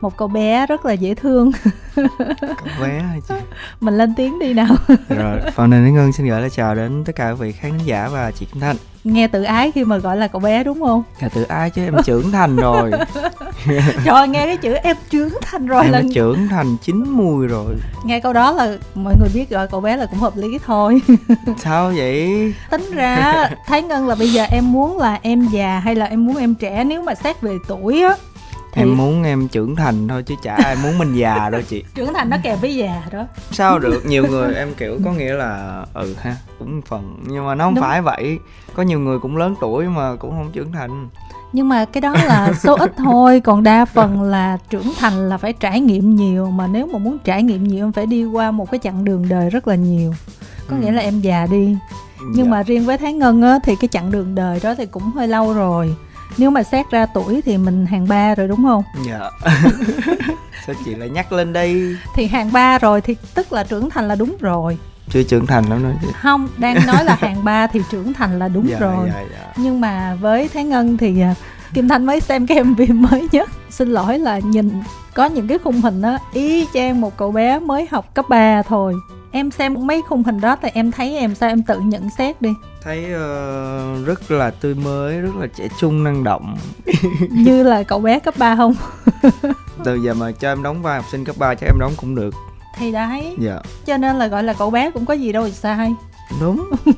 một cậu bé rất là dễ thương. Cậu bé hả chị? Mình lên tiếng đi nào. Rồi phần này ngân xin gửi lời chào đến tất cả quý vị khán giả và chị kim thanh. Nghe tự ái khi mà gọi là cậu bé đúng không? Dạ tự ái chứ em trưởng thành rồi. Trời nghe cái chữ em trưởng thành rồi em là trưởng thành chín mùi rồi. Nghe câu đó là mọi người biết gọi cậu bé là cũng hợp lý thôi. Sao vậy? Tính ra thấy ngân là bây giờ em muốn là em già hay là em muốn em trẻ? Nếu mà xét về tuổi á. Em muốn em trưởng thành thôi chứ chả ai muốn mình già đâu chị. Trưởng thành nó kèm với già đó. Sao được? Nhiều người em kiểu có nghĩa là ừ ha cũng phần nhưng mà nó không Đúng. phải vậy. Có nhiều người cũng lớn tuổi mà cũng không trưởng thành. Nhưng mà cái đó là số ít thôi còn đa phần là trưởng thành là phải trải nghiệm nhiều. Mà nếu mà muốn trải nghiệm nhiều em phải đi qua một cái chặng đường đời rất là nhiều. Có ừ. nghĩa là em già đi. Nhưng dạ. mà riêng với thái ngân á thì cái chặng đường đời đó thì cũng hơi lâu rồi nếu mà xét ra tuổi thì mình hàng ba rồi đúng không? Dạ. Sao chị lại nhắc lên đây? Thì hàng ba rồi thì tức là trưởng thành là đúng rồi. Chưa trưởng thành lắm nữa chị không đang nói là hàng ba thì trưởng thành là đúng dạ, rồi. dạ, dạ. nhưng mà với thái ngân thì à, kim thanh mới xem cái mv mới nhất. Xin lỗi là nhìn có những cái khung hình á y chang một cậu bé mới học cấp 3 thôi. Em xem mấy khung hình đó thì em thấy em sao em tự nhận xét đi. Thấy uh, rất là tươi mới rất là trẻ trung năng động. Như là cậu bé cấp 3 không? Từ giờ mà cho em đóng vai học sinh cấp 3 chắc em đóng cũng được. Thì đấy. Dạ. Cho nên là gọi là cậu bé cũng có gì đâu sai đúng.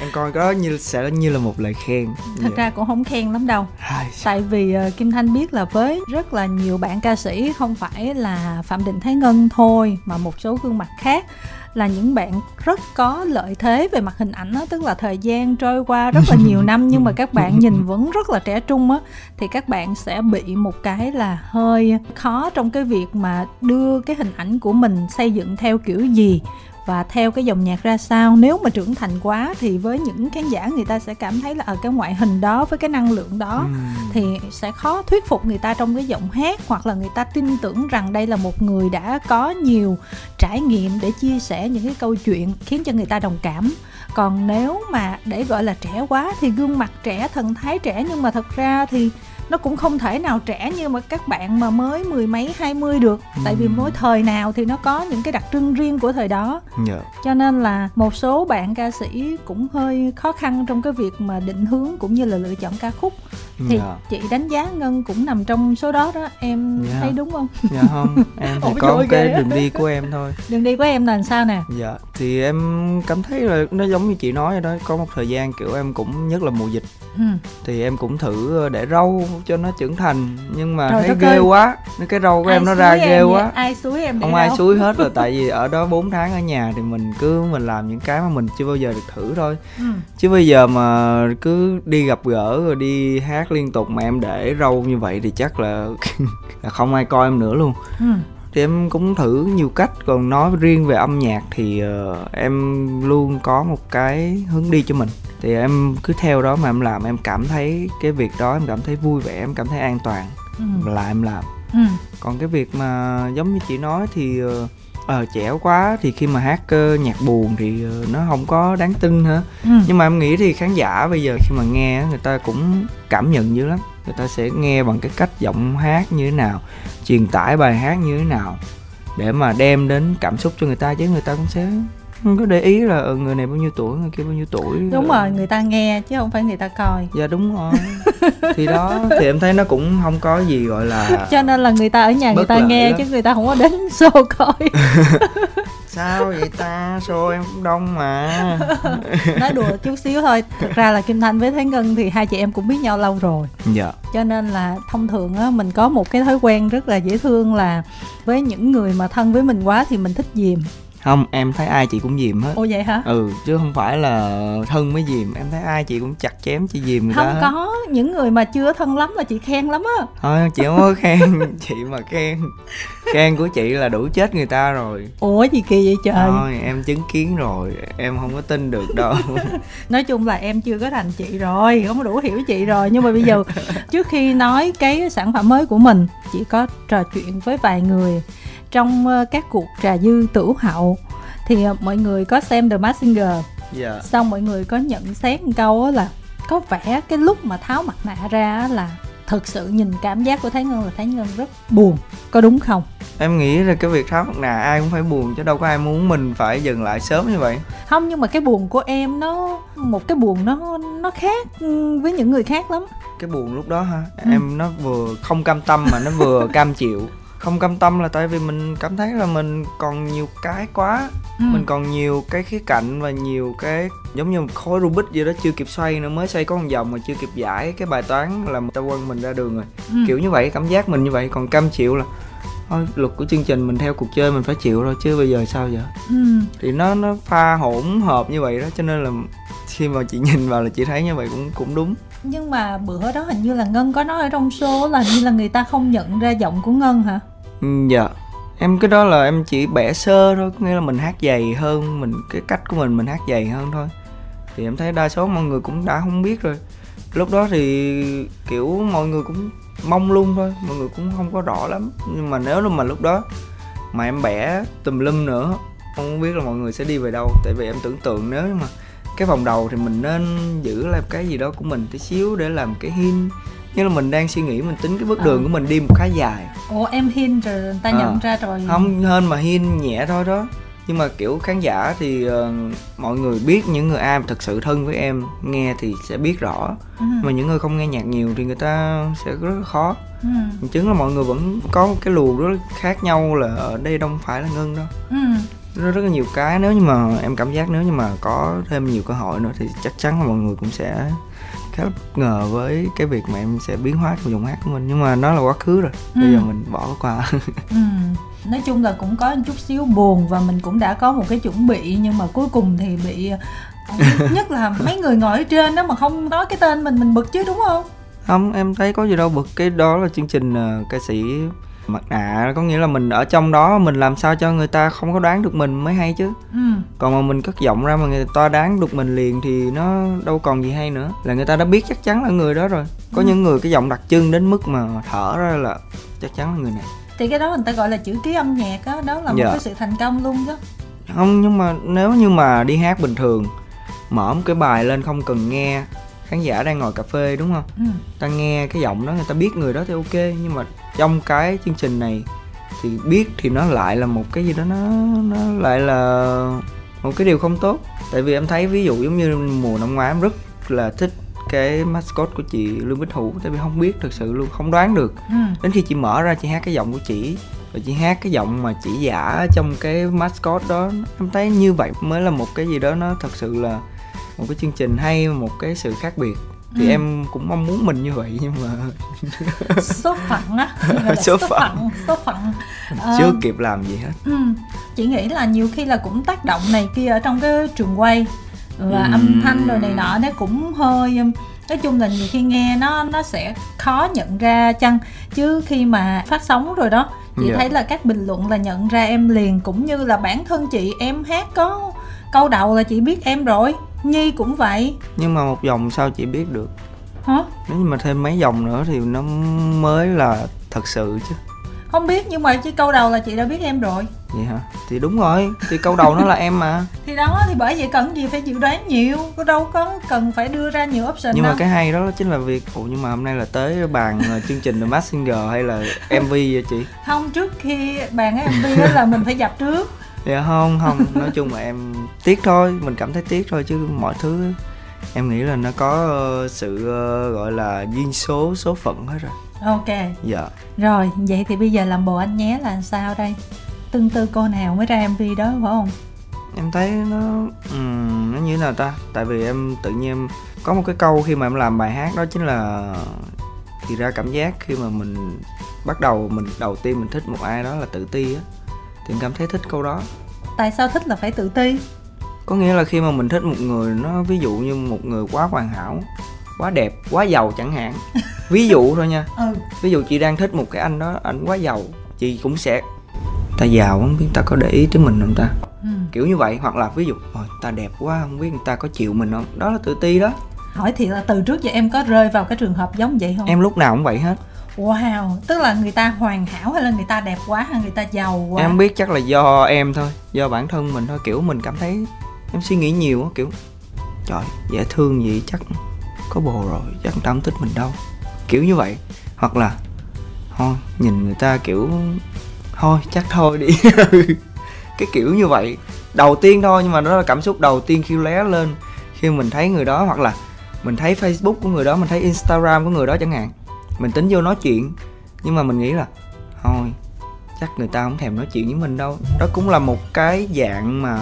Em coi có như sẽ như là một lời khen. Thật dạ. ra cũng không khen lắm đâu. Ai... tại vì uh, kim thanh biết là với rất là nhiều bạn ca sĩ không phải là phạm định thái ngân thôi mà một số gương mặt khác là những bạn rất có lợi thế về mặt hình ảnh đó, tức là thời gian trôi qua rất là nhiều năm nhưng mà các bạn nhìn vẫn rất là trẻ trung á thì các bạn sẽ bị một cái là hơi khó trong cái việc mà đưa cái hình ảnh của mình xây dựng theo kiểu gì và theo cái dòng nhạc ra sao nếu mà trưởng thành quá thì với những khán giả người ta sẽ cảm thấy là ở cái ngoại hình đó với cái năng lượng đó ừ. thì sẽ khó thuyết phục người ta trong cái giọng hát hoặc là người ta tin tưởng rằng đây là một người đã có nhiều trải nghiệm để chia sẻ những cái câu chuyện khiến cho người ta đồng cảm còn nếu mà để gọi là trẻ quá thì gương mặt trẻ thần thái trẻ nhưng mà thật ra thì nó cũng không thể nào trẻ như mà các bạn mà mới mười mấy hai mươi được ừ. tại vì mỗi thời nào thì nó có những cái đặc trưng riêng của thời đó yeah. Dạ. cho nên là một số bạn ca sĩ cũng hơi khó khăn trong cái việc mà định hướng cũng như là lựa chọn ca khúc thì yeah. Dạ. chị đánh giá ngân cũng nằm trong số đó đó em. Dạ. thấy đúng không dạ không em thì có một cái đường đi của em thôi đường đi của em là sao nè dạ thì em cảm thấy là nó giống như chị nói rồi đó có một thời gian kiểu em cũng nhất là mùa dịch ừ. thì em cũng thử để râu cho nó trưởng thành nhưng mà Trời thấy ghê ơi. quá cái râu của ai em nó ra ghê quá ai suối em không ai suối hết rồi tại vì ở đó 4 tháng ở nhà thì mình cứ mình làm những cái mà mình chưa bao giờ được thử thôi ừ. chứ bây giờ mà cứ đi gặp gỡ rồi đi hát liên tục mà em để râu như vậy thì chắc là là không ai coi em nữa luôn. Ừ. Thì em cũng thử nhiều cách còn nói riêng về âm nhạc thì uh, em luôn có một cái hướng đi cho mình. Thì em cứ theo đó mà em làm em cảm thấy cái việc đó em cảm thấy vui vẻ em cảm thấy an toàn. Ừ. là em làm. Ừ. còn cái việc mà giống như chị nói thì ờ uh, trẻ quá thì khi mà hát uh, nhạc buồn thì uh, nó không có đáng tin hả ừ. nhưng mà em nghĩ thì khán giả bây giờ khi mà nghe người ta cũng cảm nhận dữ lắm người ta sẽ nghe bằng cái cách giọng hát như thế nào truyền tải bài hát như thế nào để mà đem đến cảm xúc cho người ta chứ người ta cũng sẽ không có để ý là ừ, người này bao nhiêu tuổi người kia bao nhiêu tuổi. Đúng rồi người ta nghe chứ không phải người ta coi. Dạ đúng rồi. Thì đó thì em thấy nó cũng không có gì gọi là cho nên là người ta ở nhà người ta nghe đó. chứ người ta không có đến show coi. Sao vậy ta? Show em cũng đông mà. Nói đùa chút xíu thôi. Thực ra là kim thanh với thái ngân thì hai chị em cũng biết nhau lâu rồi. Dạ. Cho nên là thông thường á mình có một cái thói quen rất là dễ thương là với những người mà thân với mình quá thì mình thích dìm không em thấy ai chị cũng dìm hết. Ồ vậy hả? Ừ chứ không phải là thân mới dìm. Em thấy ai chị cũng chặt chém chị dìm người không ta có hết. những người mà chưa thân lắm là chị khen lắm á. Thôi chị không có khen chị mà khen. Khen của chị là đủ chết người ta rồi. Ủa gì kỳ vậy trời? Thôi em chứng kiến rồi. Em không có tin được đâu. Nói chung là em chưa có thành chị rồi không đủ hiểu chị rồi. Nhưng mà bây giờ trước khi nói cái sản phẩm mới của mình chị có trò chuyện với vài người trong ờ, các cuộc trà dư tử hậu. Thì ờ, mọi người có xem The Masked Singer yeah. Dạ. xong mọi người có nhận xét một câu là có vẻ cái lúc mà tháo mặt nạ ra là thực sự nhìn cảm giác của thái ngân là thái ngân rất buồn. Có đúng không? Em nghĩ là cái việc tháo mặt nạ ai cũng phải buồn chứ đâu có ai muốn mình phải dừng lại sớm như vậy. Không nhưng mà cái buồn của em nó một cái buồn nó nó khác với những người khác lắm. Cái buồn lúc đó ha ừ. em nó vừa không cam tâm mà nó vừa cam chịu không cam tâm là tại vì mình cảm thấy là mình còn nhiều cái quá. Ừ. mình còn nhiều cái khía cạnh và nhiều cái giống như một khối rubik gì đó chưa kịp xoay nữa. Mới xoay có một vòng mà chưa kịp giải cái bài toán là ta quân mình ra đường rồi. Ừ. kiểu như vậy cảm giác mình như vậy. Còn cam chịu là thôi luật của chương trình mình theo cuộc chơi mình phải chịu thôi chứ bây giờ sao giờ ừ. thì nó nó pha hỗn hợp như vậy đó cho nên là khi mà chị nhìn vào là chị thấy như vậy cũng cũng đúng. Nhưng mà bữa đó hình như là ngân có nói ở trong số là như là người ta không nhận ra giọng của ngân hả Ừ, dạ. Em cái đó là em chỉ bẻ sơ thôi nghĩa là mình hát dày hơn, mình, cái cách của mình mình hát dày hơn thôi. Thì em thấy đa số mọi người cũng đã không biết rồi. Lúc đó thì, kiểu, mọi người cũng mong luôn thôi, mọi người cũng không có rõ lắm. Nhưng mà nếu mà lúc đó mà em bẻ tùm lum nữa, không biết là mọi người sẽ đi về đâu. Tại vì em tưởng tượng nếu mà cái vòng đầu thì mình nên giữ lại cái gì đó của mình tí xíu để làm cái hin như là mình đang suy nghĩ mình tính cái bước đường à. của mình đi một khá dài ủa em hin rồi người ta à. nhận ra rồi không hơn mà hin nhẹ thôi đó nhưng mà kiểu khán giả thì uh, mọi người biết những người ai thực sự thân với em nghe thì sẽ biết rõ ừ. mà những người không nghe nhạc nhiều thì người ta sẽ rất là khó ừ. chứng là mọi người vẫn có một cái luồng rất khác nhau là ở đây đâu phải là ngân đâu ừ. rất, rất là nhiều cái nếu như mà em cảm giác nếu như mà có thêm nhiều cơ hội nữa thì chắc chắn là mọi người cũng sẽ khá bất ngờ với cái việc mà em sẽ biến hóa trong giọng hát của mình nhưng mà nó là quá khứ rồi bây ừ. giờ mình bỏ qua ừ. nói chung là cũng có một chút xíu buồn và mình cũng đã có một cái chuẩn bị nhưng mà cuối cùng thì bị ờ, nhất là mấy người ngồi ở trên đó mà không nói cái tên mình mình bực chứ đúng không không em thấy có gì đâu bực cái đó là chương trình uh, ca sĩ mặt nạ có nghĩa là mình ở trong đó mình làm sao cho người ta không có đoán được mình mới hay chứ ừ. còn mà mình cất giọng ra mà người ta đoán được mình liền thì nó đâu còn gì hay nữa là người ta đã biết chắc chắn là người đó rồi có ừ. những người cái giọng đặc trưng đến mức mà thở ra là chắc chắn là người này thì cái đó người ta gọi là chữ ký âm nhạc đó đó là một dạ. cái sự thành công luôn đó không nhưng mà nếu như mà đi hát bình thường mở một cái bài lên không cần nghe khán giả đang ngồi cà phê đúng không ừ. ta nghe cái giọng đó người ta biết người đó thì ok nhưng mà trong cái chương trình này thì biết thì nó lại là một cái gì đó nó nó lại là một cái điều không tốt tại vì em thấy ví dụ giống như mùa năm ngoái em rất là thích cái mascot của chị Lương Bích Hữu tại vì không biết thực sự luôn không đoán được ừ. đến khi chị mở ra chị hát cái giọng của chị và chị hát cái giọng mà chị giả trong cái mascot đó em thấy như vậy mới là một cái gì đó nó thật sự là một cái chương trình hay một cái sự khác biệt thì ừ. em cũng mong muốn mình như vậy nhưng mà số phận á số, số phận số phận chưa uh, kịp làm gì hết ừ. chị nghĩ là nhiều khi là cũng tác động này kia ở trong cái trường quay và ừ. âm thanh rồi này nọ nó cũng hơi um, nói chung là nhiều khi nghe nó nó sẽ khó nhận ra chăng chứ khi mà phát sóng rồi đó chị yeah. Dạ. thấy là các bình luận là nhận ra em liền cũng như là bản thân chị em hát có câu đầu là chị biết em rồi nhi cũng vậy. Nhưng mà một dòng sao chị biết được. Hả? Nếu như mà thêm mấy dòng nữa thì nó mới là thật sự chứ. Không biết nhưng mà chỉ câu đầu là chị đã biết em rồi. Vậy hả? Thì đúng rồi thì câu đầu nó là em mà. Thì đó thì bởi vậy cần gì phải dự đoán nhiều có đâu có cần phải đưa ra nhiều option nhưng đâu. mà cái hay đó chính là việc ủa nhưng mà hôm nay là tới bàn ờ, chương trình The Mask Singer hay là mv vậy chị? Không trước khi bàn cái mv đó là mình phải dập trước dạ không không. Nói chung là em tiếc thôi. Mình cảm thấy tiếc thôi chứ mọi thứ em nghĩ là nó có ờ, sự uh, gọi là duyên số số phận hết rồi. Ok. Dạ. Rồi vậy thì bây giờ làm bồ anh nhé là sao đây? Tương tư cô nào mới ra mv đó phải không? Em thấy nó um, nó như thế nào ta? Tại vì em tự nhiên em có một cái câu khi mà em làm bài hát đó chính là thì ra cảm giác khi mà mình bắt đầu mình đầu tiên mình thích một ai đó là tự ti á thì cảm thấy thích câu đó. Tại sao thích là phải tự ti? Có nghĩa là khi mà mình thích một người nó ví dụ như một người quá hoàn hảo quá đẹp quá giàu chẳng hạn. Ví dụ thôi nha. Ừ. ví dụ chị đang thích một cái anh đó anh quá giàu chị cũng sẽ ta giàu không biết ta có để ý tới mình không ta? Ừ. kiểu như vậy. Hoặc là ví dụ ta đẹp quá không biết người ta có chịu mình không? Đó là tự ti đó. Hỏi thì là từ trước giờ em có rơi vào cái trường hợp giống vậy không? Em lúc nào cũng vậy hết Wow, tức là người ta hoàn hảo hay là người ta đẹp quá hay người ta giàu quá? Em biết chắc là do em thôi, do bản thân mình thôi, kiểu mình cảm thấy em suy nghĩ nhiều á, kiểu trời dễ thương gì chắc có bồ rồi, chắc tâm không thích mình đâu. kiểu như vậy. Hoặc là thôi nhìn người ta kiểu thôi chắc thôi đi. Cái kiểu như vậy. Đầu tiên thôi nhưng mà đó là cảm xúc đầu tiên khi lé lên khi mình thấy người đó. Hoặc là mình thấy facebook của người đó mình thấy instagram của người đó chẳng hạn mình tính vô nói chuyện. Nhưng mà mình nghĩ là thôi chắc người ta không thèm nói chuyện với mình đâu. Đó cũng là một cái dạng mà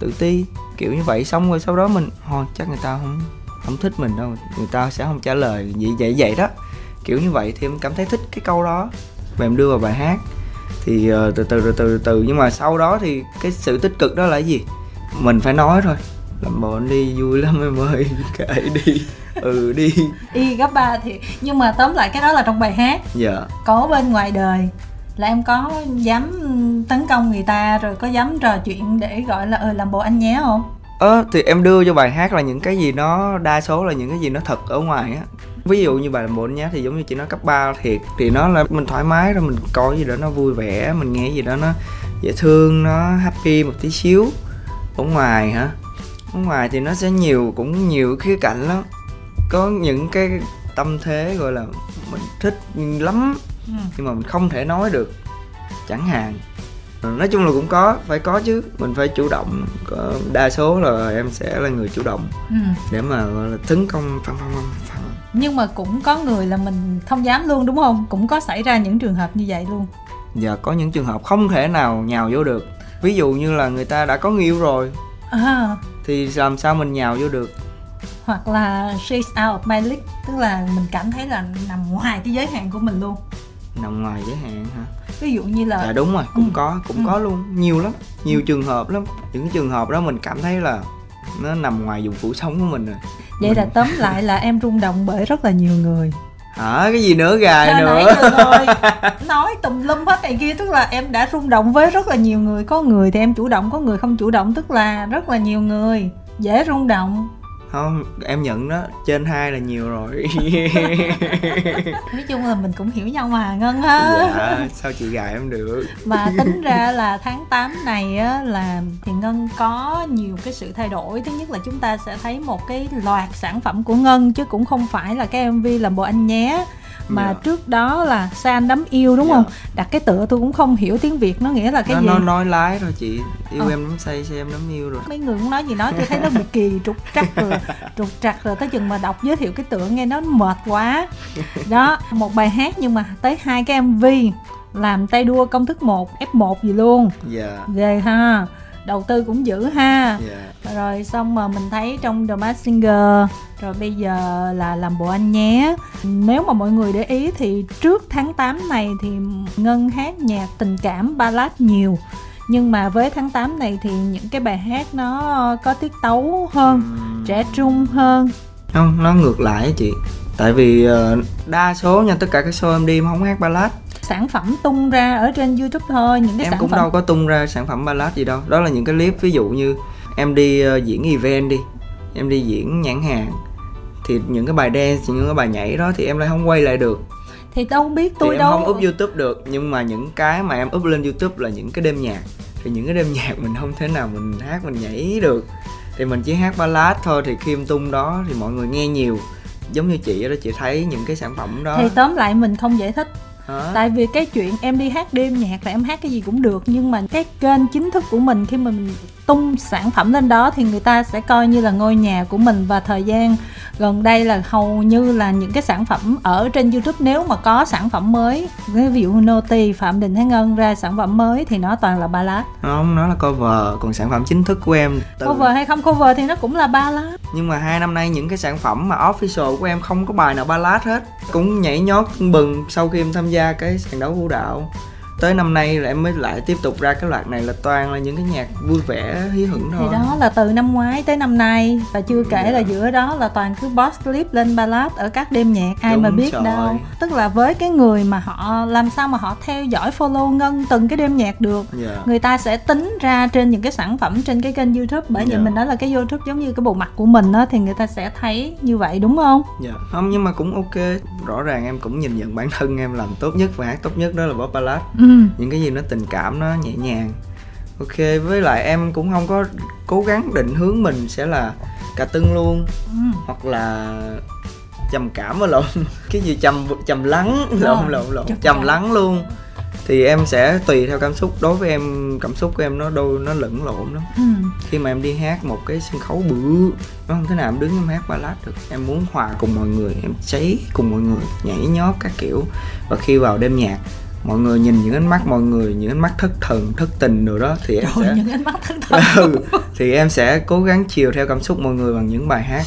tự ti kiểu như vậy. Xong rồi sau đó mình thôi chắc người ta không không thích mình đâu người ta sẽ không trả lời. Vậy vậy vậy đó. Kiểu như vậy thì em cảm thấy thích cái câu đó. Và em đưa vào bài hát. Thì uh, từ từ từ từ từ nhưng mà sau đó thì cái sự tích cực đó là cái gì? Mình phải nói thôi. Làm bộ đi vui lắm em ơi kệ đi ừ đi. Y gấp ba thì nhưng mà tóm lại cái đó là trong bài hát. Dạ. Có bên ngoài đời. Là em có dám tấn công người ta rồi có dám trò chuyện để gọi là ừ làm bộ anh nhé không? Ơ thì em đưa cho bài hát là những cái gì nó đa số là những cái gì nó thật ở ngoài á. Ví dụ như bài làm bộ anh nhé thì giống như chị nói cấp 3 thiệt. Thì nó là mình thoải mái rồi mình coi gì đó nó vui vẻ mình nghe gì đó nó dễ thương nó happy một tí xíu. Ở ngoài hả? Ở ngoài thì nó sẽ nhiều cũng nhiều khía cạnh lắm có những cái tâm thế gọi là mình thích lắm ừ. nhưng mà mình không thể nói được. Chẳng hạn nói chung là cũng có phải có chứ. Mình phải chủ động đa số là em sẽ là người chủ động ừ. để mà gọi là tấn công phăng phăng phăng. Nhưng mà cũng có người là mình không dám luôn đúng không? Cũng có xảy ra những trường hợp như vậy luôn. Dạ có những trường hợp không thể nào nhào vô được. Ví dụ như là người ta đã có người yêu rồi à. thì làm sao mình nhào vô được hoặc là she's out of my league tức là mình cảm thấy là nằm ngoài cái giới hạn của mình luôn. Nằm ngoài giới hạn hả? Ví dụ như là dạ đúng rồi cũng ừ. có cũng ừ. có luôn nhiều lắm nhiều ừ. trường hợp lắm. Những cái trường hợp đó mình cảm thấy là nó nằm ngoài vùng phủ sống của mình rồi vậy mình... là tóm lại là em rung động bởi rất là nhiều người. Hả? Cái gì nữa gài Hồi nữa? rồi nói tùm lum hết này kia tức là em đã rung động với rất là nhiều người. Có người thì em chủ động có người không chủ động tức là rất là nhiều người dễ rung động không em nhận đó trên hai là nhiều rồi. Nói chung là mình cũng hiểu nhau mà ngân ha. Dạ sao chị gài em được? Mà tính ra là tháng 8 này á là thì ngân có nhiều cái sự thay đổi. Thứ nhất là chúng ta sẽ thấy một cái loạt sản phẩm của ngân chứ cũng không phải là cái mv làm bộ anh nhé mà yeah. Dạ. trước đó là san đắm yêu đúng yeah. không dạ. đặt cái tựa tôi cũng không hiểu tiếng việt nó nghĩa là cái nó, gì nó nói lái rồi chị yêu ờ. em đắm say say em đắm yêu rồi mấy người cũng nói gì nói tôi thấy nó bị kỳ trục trặc rồi trục trặc rồi tới chừng mà đọc giới thiệu cái tựa nghe nó mệt quá đó một bài hát nhưng mà tới hai cái mv làm tay đua công thức 1 F1 gì luôn dạ yeah. ghê ha đầu tư cũng dữ ha yeah. Dạ. rồi xong mà mình thấy trong The Masked Singer rồi bây giờ là làm bộ anh nhé nếu mà mọi người để ý thì trước tháng 8 này thì ngân hát nhạc tình cảm ballad nhiều nhưng mà với tháng 8 này thì những cái bài hát nó có tiết tấu hơn uhm. trẻ trung hơn không nó ngược lại chị tại vì uh, đa số nha tất cả các show em đi em không hát ballad sản phẩm tung ra ở trên youtube thôi những cái em sản cũng phẩm... đâu có tung ra sản phẩm ballad gì đâu. Đó là những cái clip ví dụ như em đi uh, diễn event đi em đi diễn nhãn hàng thì những cái bài dance những cái bài nhảy đó thì em lại không quay lại được. Thì đâu biết tôi thì em đâu. không up youtube được nhưng mà những cái mà em up lên youtube là những cái đêm nhạc. Thì những cái đêm nhạc mình không thể nào mình hát mình nhảy được. Thì mình chỉ hát ballad thôi thì khi em tung đó thì mọi người nghe nhiều. Giống như chị đó chị thấy những cái sản phẩm đó. Thì tóm lại mình không giải thích Hả? tại vì cái chuyện em đi hát đêm nhạc là em hát cái gì cũng được nhưng mà cái kênh chính thức của mình khi mà mình tung sản phẩm lên đó thì người ta sẽ coi như là ngôi nhà của mình và thời gian gần đây là hầu như là những cái sản phẩm ở trên youtube nếu mà có sản phẩm mới. Ví dụ noti phạm đình thái ngân ra sản phẩm mới thì nó toàn là ballad. Không nó là cover còn sản phẩm chính thức của em từ... cover hay không cover thì nó cũng là ballad. Nhưng mà hai năm nay những cái sản phẩm mà official của em không có bài nào ballad hết. Cũng nhảy nhót bừng sau khi em tham gia cái sàn đấu vũ đạo tới năm nay là em mới lại tiếp tục ra cái loạt này là toàn là những cái nhạc vui vẻ hí hửng thôi thì đó là từ năm ngoái tới năm nay và chưa kể yeah. là giữa đó là toàn cứ boss clip lên ballad ở các đêm nhạc ai Đúng mà biết trời. đâu tức là với cái người mà họ làm sao mà họ theo dõi follow ngân từng cái đêm nhạc được yeah. Dạ. người ta sẽ tính ra trên những cái sản phẩm trên cái kênh youtube bởi yeah. vì dạ. mình nói là cái youtube giống như cái bộ mặt của mình đó thì người ta sẽ thấy như vậy đúng không dạ yeah. không nhưng mà cũng ok rõ ràng em cũng nhìn nhận bản thân em làm tốt nhất và hát tốt nhất đó là pop ballad ừ ừ. những cái gì nó tình cảm nó nhẹ nhàng. Ok với lại em cũng không có cố gắng định hướng mình sẽ là cà tưng luôn. Ừ. hoặc là trầm cảm mà lộn. Cái gì trầm trầm lắng lộn lộn lộn. trầm lắng luôn. Thì em sẽ tùy theo cảm xúc. Đối với em cảm xúc của em nó đôi nó lẫn lộn lắm. Ừ. khi mà em đi hát một cái sân khấu bự nó không thể nào em đứng em hát ballad được. Em muốn hòa cùng mọi người em cháy cùng mọi người nhảy nhót các kiểu. Và khi vào đêm nhạc mọi người nhìn những ánh mắt mọi người những ánh mắt thất thần thất tình rồi đó thì em Trời, sẽ những ánh mắt thất thần ừ, thì em sẽ cố gắng chiều theo cảm xúc mọi người bằng những bài hát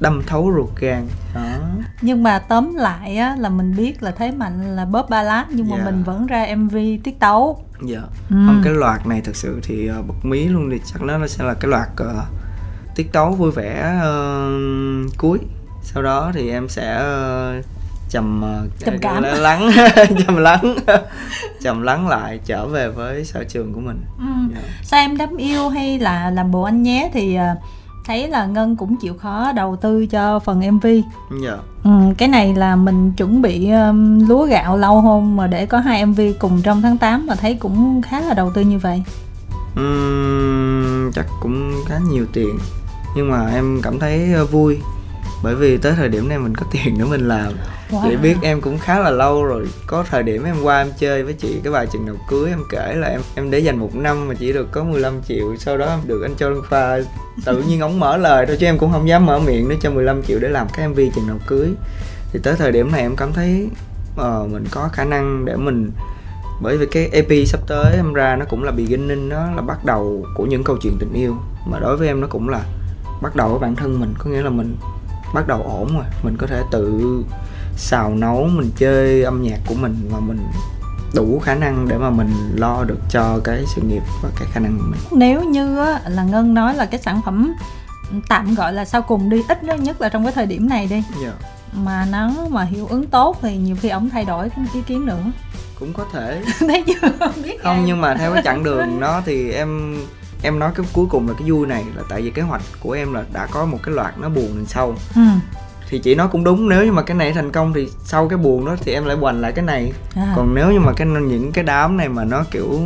đâm thấu ruột gan đó nhưng mà tóm lại á là mình biết là thế mạnh là bóp ballad nhưng mà yeah. Dạ. mình vẫn ra mv tiết tấu dạ yeah. ừ. còn cái loạt này thực sự thì uh, bật mí luôn thì chắc nó sẽ là cái loạt uh, tiết tấu vui vẻ uh, cuối sau đó thì em sẽ uh, trầm trầm cảm. lắng trầm lắng trầm lắng lại trở về với sở trường của mình. Ừ. yeah. Dạ. sao em đắm yêu hay là làm bộ anh nhé? Thì uh, thấy là ngân cũng chịu khó đầu tư cho phần mv dạ. Ừ, cái này là mình chuẩn bị um, lúa gạo lâu không mà để có hai mv cùng trong tháng 8 mà thấy cũng khá là đầu tư như vậy. Uhm, chắc cũng khá nhiều tiền. Nhưng mà em cảm thấy ờ, vui bởi vì tới thời điểm này mình có tiền để mình làm. Wow. chị biết em cũng khá là lâu rồi. Có thời điểm em qua em chơi với chị cái bài chừng nào cưới em kể là em em để dành một năm mà chỉ được có 15 triệu sau đó em được anh Đăng Khoa tự nhiên ống mở lời thôi chứ em cũng không dám mở miệng để cho 15 triệu để làm cái MV chừng nào cưới. Thì tới thời điểm này em cảm thấy uh, mình có khả năng để mình bởi vì cái EP sắp tới em ra nó cũng là beginning nó là bắt đầu của những câu chuyện tình yêu. Mà đối với em nó cũng là bắt đầu với bản thân mình có nghĩa là mình bắt đầu ổn rồi. Mình có thể tự xào nấu mình chơi âm nhạc của mình và mình đủ khả năng để mà mình lo được cho cái sự nghiệp và cái khả năng của mình. Nếu như á, là ngân nói là cái sản phẩm tạm gọi là sau cùng đi ít nhất là trong cái thời điểm này đi. Yeah. Dạ. mà nó mà hiệu ứng tốt thì nhiều khi ổng thay đổi ý kiến nữa. Cũng có thể. Thấy chưa? Biết không nhưng mà theo cái chặng đường nó thì em em nói cái cuối cùng là cái vui này là tại vì kế hoạch của em là đã có một cái loạt nó buồn đằng sau ừ. thì chị nói cũng đúng nếu như mà cái này thành công thì sau cái buồn đó thì em lại hoành lại cái này à. còn nếu như mà cái những cái đám này mà nó kiểu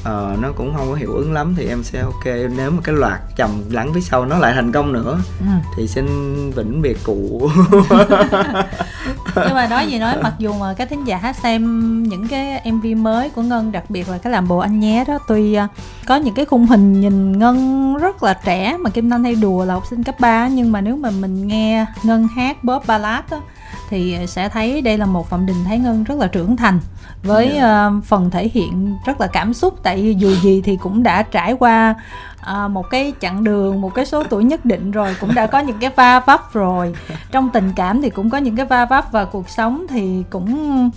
uh, nó cũng không có hiệu ứng lắm thì em sẽ ok nếu mà cái loạt chầm lắng phía sau nó lại thành công nữa ừ. thì xin vĩnh biệt cụ nhưng mà nói gì nói mặc dù mà các thính giả xem những cái mv mới của ngân đặc biệt là cái làm bộ anh nhé đó tuy uh, có những cái khung hình nhìn ngân rất là trẻ mà kim thanh hay đùa là học sinh cấp 3 nhưng mà nếu mà mình nghe ngân hát bóp ballad đó, thì sẽ thấy đây là một phạm đình thái ngân rất là trưởng thành với yeah. Dạ. uh, phần thể hiện rất là cảm xúc tại vì dù gì thì cũng đã trải qua uh, một cái chặng đường một cái số tuổi nhất định rồi cũng đã có những cái va vấp rồi trong tình cảm thì cũng có những cái va vấp và cuộc sống thì cũng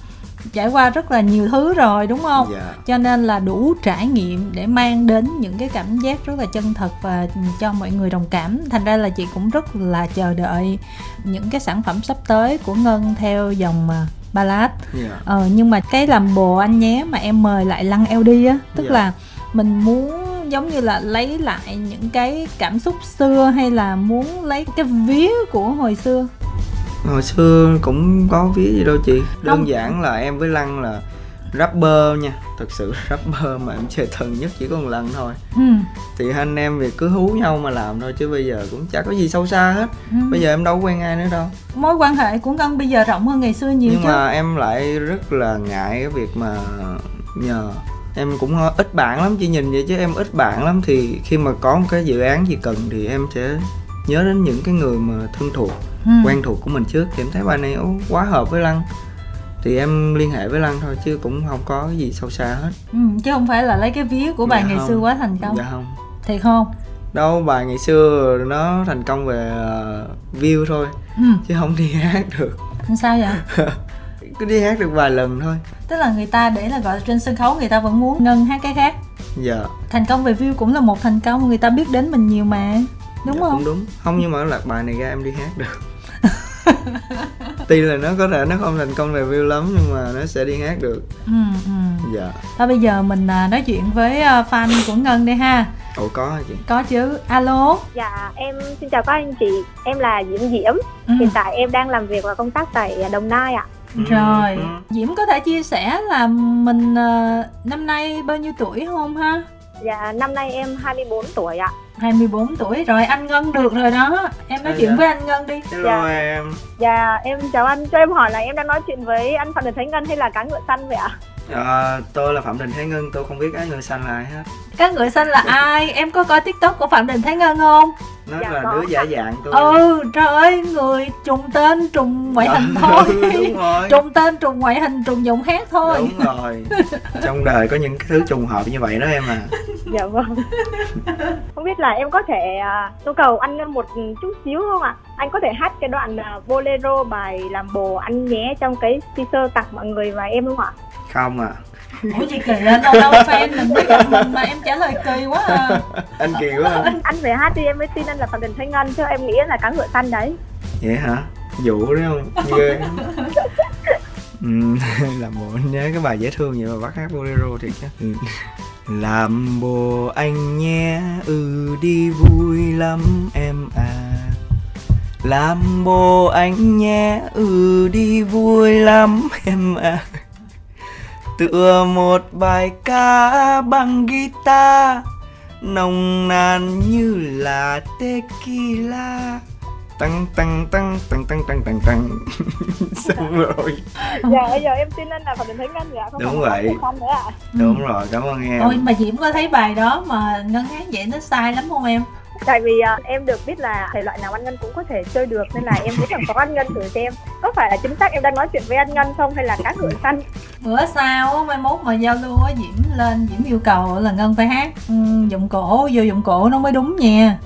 trải qua rất là nhiều thứ rồi đúng không yeah. Dạ. cho nên là đủ trải nghiệm để mang đến những cái cảm giác rất là chân thật và cho mọi người đồng cảm thành ra là chị cũng rất là chờ đợi những cái sản phẩm sắp tới của ngân theo dòng mà ballad yeah. ờ, nhưng mà cái làm bồ anh nhé mà em mời lại lăng ld á tức yeah. là mình muốn giống như là lấy lại những cái cảm xúc xưa hay là muốn lấy cái vía của hồi xưa hồi xưa cũng có ví gì đâu chị. Đơn Không. giản là em với lăng là rapper nha. Thật sự rapper mà em chơi thần nhất chỉ có một lần thôi. Ừ. thì anh em việc cứ hú nhau mà làm thôi chứ bây giờ cũng chả có gì sâu xa hết. Ừ. bây giờ em đâu quen ai nữa đâu. Mối quan hệ của ngân bây giờ rộng hơn ngày xưa nhiều nhưng chứ. mà em lại rất là ngại cái việc mà nhờ. Em cũng ít bạn lắm chỉ nhìn vậy chứ em ít bạn lắm. Thì khi mà có một cái dự án gì cần thì em sẽ nhớ đến những cái người mà thân thuộc ừ. quen thuộc của mình trước thì em thấy bài này quá hợp với lăng. Thì em liên hệ với lăng thôi chứ cũng không có cái gì sâu xa hết. Ừ, chứ không phải là lấy cái vía của bài dạ ngày không. xưa quá thành công. Dạ không. Thiệt không? Đâu bài ngày xưa nó thành công về uh, view thôi ừ. chứ không đi hát được. Sao vậy? Cứ đi hát được vài lần thôi. Tức là người ta để là gọi là trên sân khấu người ta vẫn muốn ngân hát cái khác. Dạ. Thành công về view cũng là một thành công người ta biết đến mình nhiều mà. Đúng dạ, không? cũng đúng. Không nhưng mà lạc bài này ra em đi hát được tuy là nó có thể nó không thành công về view lắm nhưng mà nó sẽ đi hát được. Ừ, ừ. dạ. Thôi bây giờ mình à, nói chuyện với à, fan của ngân đi ha. Ủa có hả chị? Có chứ. Alo. Dạ em xin chào các anh chị. Em là diễm diễm. Ừ. hiện tại em đang làm việc và công tác tại đồng nai ạ. Ừ. rồi. Ừ. diễm có thể chia sẻ là mình năm nay bao nhiêu tuổi không ha? Dạ năm nay em 24 tuổi ạ 24 tuổi rồi anh Ngân được rồi đó. Em nói chuyện dạ? với anh Ngân đi. Hello dạ. em? Dạ em chào anh. Cho em hỏi là em đang nói chuyện với anh Phạm Đình Thái Ngân hay là cá ngựa xanh vậy ạ? À, tôi là Phạm Đình Thái Ngân tôi không biết cá ngựa xanh là ai hết cá ngựa xanh là ai? Em có coi tiktok của Phạm Đình Thái Ngân không? Nó dạ, là có. đứa giả dạng tôi. Ừ trời ơi người trùng tên trùng ngoại hình thôi. đúng rồi. trùng tên trùng ngoại hình trùng giọng hát thôi. Đúng rồi. Trong đời có những cái thứ trùng hợp như vậy đó em à. Dạ vâng. Không biết là em có thể uh, yêu cầu anh một chút xíu không ạ? Anh có thể hát cái đoạn uh, bolero bài làm bồ anh nhé trong cái teaser tặng mọi người và em không ạ? Không à ủa chị kỳ lên đâu đâu fan mình biết gặp mình mà em trả lời kỳ quá à. Anh kỳ quá à. anh về hát đi em mới tin anh là phạm đình thanh ngân chứ em nghĩ là cá ngựa xanh đấy. Vậy hả? Dụ đấy không? Ghê. Ừ, làm bộ nhớ cái bài dễ thương vậy mà bắt hát bolero thiệt chứ. Ừ. làm bồ anh nhé ừ đi vui lắm em à. Làm bồ anh nhé ừ đi vui lắm em à tựa một bài ca bằng guitar nồng nàn như là tequila. Tăng tăng tăng tăng tăng tăng tăng tăng. Xong rồi. Dạ bây giờ em tin anh là phải định thấy ngân dạ không đúng vậy. Không nữa à. đúng rồi cảm ơn em. Ôi mà diễm có thấy bài đó mà ngân hát vậy nó sai lắm không em tại vì uh, em được biết là thể loại nào anh ngân cũng có thể chơi được nên là em nghĩ rằng có anh ngân thử xem. Có phải là chính xác em đang nói chuyện với anh ngân không hay là cá ngựa xanh? Bữa sau mai mốt mà giao lưu á diễm lên diễm yêu cầu là ngân phải hát. Um, giọng cổ vô giọng cổ nó mới đúng nha.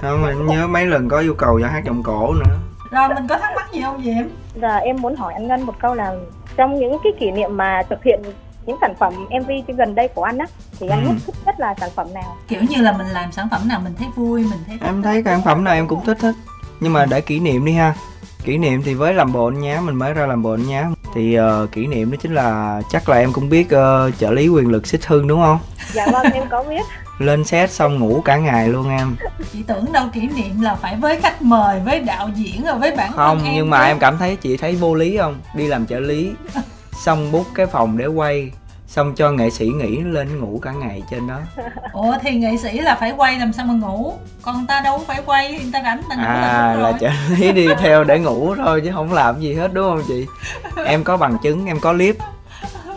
Không mình nhớ mấy lần có yêu cầu cho hát giọng cổ nữa. Rồi mình có thắc mắc gì không diễm? Là em muốn hỏi anh ngân một câu là trong những cái kỷ niệm mà thực hiện những sản phẩm MV gần đây của anh á thì anh ừ. nhất thích nhất là sản phẩm nào? Kiểu như là mình làm sản phẩm nào mình thấy vui mình thấy em thấy sản phẩm nào em cũng thích hết nhưng mà để kỷ niệm đi ha. Kỷ niệm thì với làm bộ anh nhá mình mới ra làm bộ anh nhá. Thì uh, kỷ niệm đó chính là chắc là em cũng biết uh, trợ lý quyền lực xích hưng đúng không? Dạ vâng em có biết. Lên set xong ngủ cả ngày luôn em. Chị tưởng đâu kỷ niệm là phải với khách mời với đạo diễn rồi với bản không nhưng mà em cảm thấy chị thấy vô lý không? Đi làm trợ lý xong bút cái phòng để quay xong cho nghệ sĩ nghỉ lên ngủ cả ngày trên đó. Ủa thì nghệ sĩ là phải quay làm sao mà ngủ? Còn ta đâu phải quay người ta rảnh ta ngủ à là, là trợ lý đi theo để ngủ thôi chứ không làm gì hết đúng không chị? Em có bằng chứng em có clip.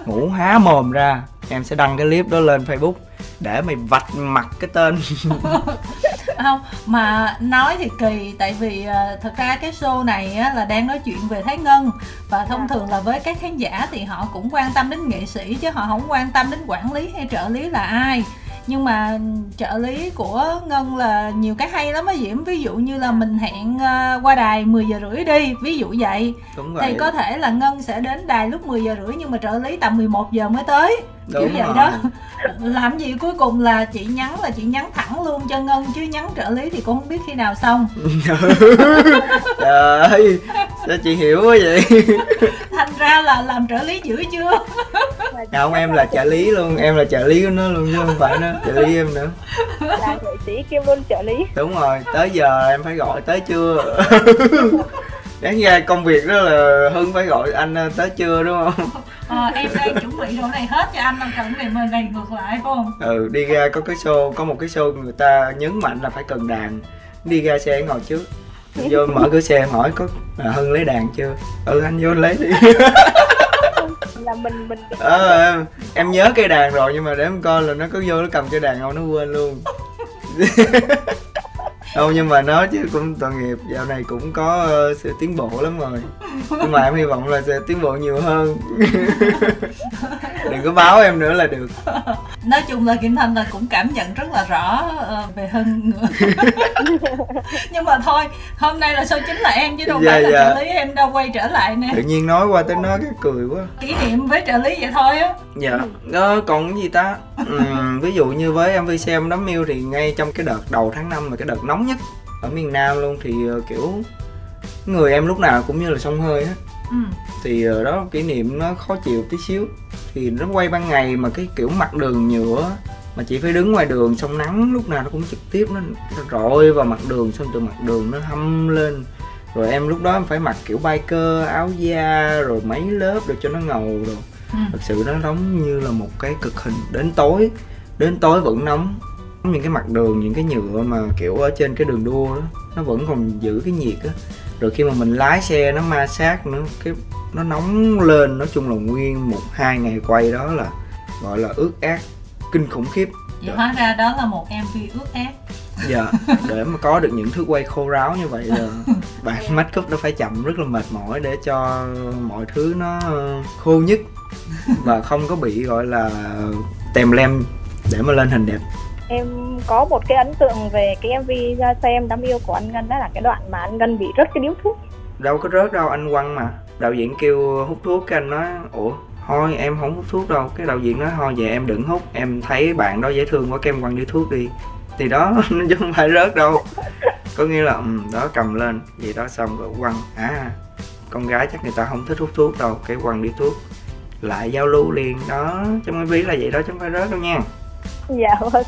Ngủ há mồm ra em sẽ đăng cái clip đó lên facebook để mày vạch mặt cái tên không? Mà nói thì kỳ tại vì uh, thật ra cái show này á, là đang nói chuyện về thái ngân. Và thông thường là với các khán giả thì họ cũng quan tâm đến nghệ sĩ chứ họ không quan tâm đến quản lý hay trợ lý là ai. Nhưng mà trợ lý của ngân là nhiều cái hay lắm á diễm. Ví dụ như là mình hẹn uh, qua đài 10 giờ rưỡi đi ví dụ vậy. Đúng vậy. thì có thể là ngân sẽ đến đài lúc 10 giờ rưỡi nhưng mà trợ lý tầm 11 giờ mới tới Đúng kiểu vậy rồi. đó. Làm gì cuối cùng là chị nhắn là chị nhắn thẳng luôn cho ngân chứ nhắn trợ lý thì cũng không biết khi nào xong. Trời ơi sao chị hiểu quá vậy? Thành ra là làm trợ lý dữ chưa? Không em là trợ lý luôn em là trợ lý của nó luôn chứ không phải nó trợ lý em nữa. Là nghệ sĩ kiêm luôn trợ lý. Đúng rồi tới giờ em phải gọi tới chưa đáng ra công việc đó là hưng phải gọi anh tới chưa đúng không? Ờ, em đang chuẩn bị đồ này hết cho anh làm cần này mời này ngược lại phải không? Ừ đi ra có cái show có một cái show người ta nhấn mạnh là phải cần đàn. Đi ra xe ngồi trước. Vô mở cửa xe hỏi có à, hưng lấy đàn chưa? Ừ anh vô lấy đi. Là mình mình ờ em, em nhớ cây đàn rồi nhưng mà để em coi là nó có vô nó cầm cây đàn không nó quên luôn không nhưng mà nói chứ cũng tội nghiệp. Dạo này cũng có uh, sự tiến bộ lắm rồi. Nhưng mà em hy vọng là sẽ tiến bộ nhiều hơn. Đừng có báo em nữa là được. Nói chung là kim thanh là cũng cảm nhận rất là rõ uh, về hơn nhưng mà thôi hôm nay là show chính là em chứ đâu dạ, phải là dạ. trợ lý em đâu quay trở lại nè. Tự nhiên nói qua tới nói cái cười quá. Kỷ niệm với trợ lý vậy thôi á. Dạ. Đó còn cái gì ta ừ, ví dụ như với mv xem đám miêu thì ngay trong cái đợt đầu tháng 5 là cái đợt nóng nhất ở miền nam luôn thì uh, kiểu người em lúc nào cũng như là sông hơi hết. Ừ. thì uh, đó kỷ niệm nó khó chịu tí xíu. Thì nó quay ban ngày mà cái kiểu mặt đường nhựa mà chỉ phải đứng ngoài đường xong nắng lúc nào nó cũng trực tiếp nó, nó rọi vào mặt đường xong từ mặt đường nó hâm lên. Rồi em lúc đó em phải mặc kiểu biker áo da rồi mấy lớp để cho nó ngầu rồi ừ. thật sự nó giống như là một cái cực hình. Đến tối đến tối vẫn nóng. Những cái mặt đường những cái nhựa mà kiểu ở trên cái đường đua đó nó vẫn còn giữ cái nhiệt á. Rồi khi mà mình lái xe nó ma sát nữa cái nó nóng lên. Nói chung là nguyên một hai ngày quay đó là gọi là ướt át kinh khủng khiếp. Vậy hóa ra đó là một mv ướt át. Dạ để mà có được những thước quay khô ráo như vậy là bạn make up nó phải chậm rất là mệt mỏi để cho mọi thứ nó khô nhất và không có bị gọi là tèm lem để mà lên hình đẹp. Em có một cái ấn tượng về cái mv ra xem đám yêu của anh ngân đó là cái đoạn mà anh ngân bị rớt cái điếu thuốc. Đâu có rớt đâu anh quăng mà. Đạo diễn kêu hút thuốc cái anh nói ủa thôi em không hút thuốc đâu. Cái đạo diễn nói thôi về em đừng hút em thấy bạn đó dễ thương quá cái em quăng điếu thuốc đi. Thì đó chứ không phải rớt đâu. Có nghĩa là um, đó cầm lên. Vậy đó xong rồi quăng. À con gái chắc người ta không thích hút thuốc đâu cái quăng điếu thuốc lại giao lưu liền đó trong cái ví là vậy đó chứ không phải rớt đâu nha dạ vâng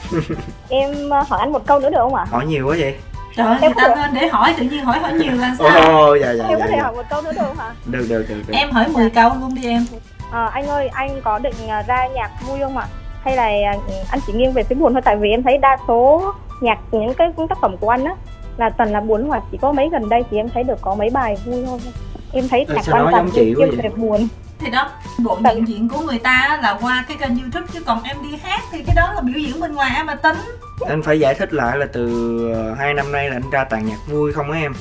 em ờ, hỏi anh một câu nữa được không ạ hỏi nhiều quá vậy Trời ơi, người ta lên để hỏi tự nhiên hỏi hỏi nhiều là sao? Ồ, oh, dạ, dạ, em dạ, có thể dạ. hỏi một câu nữa được không hả? Được, được, được, được. Em hỏi 10 câu luôn đi em. À, anh ơi, anh có định ờ, ra nhạc vui không ạ? Hay là anh chỉ nghiêng về phía buồn thôi? Tại vì em thấy đa số nhạc những cái tác phẩm của anh á là toàn là buồn hoặc chỉ có mấy gần đây thì em thấy được có mấy bài vui thôi. Em thấy nhạc của anh toàn yêu về buồn thì đó bộ nhận diện của người ta là qua cái kênh youtube chứ còn em đi hát thì cái đó là biểu diễn bên ngoài mà tính. Anh phải giải thích lại là từ hai năm nay là anh ra tàn nhạc vui không á em em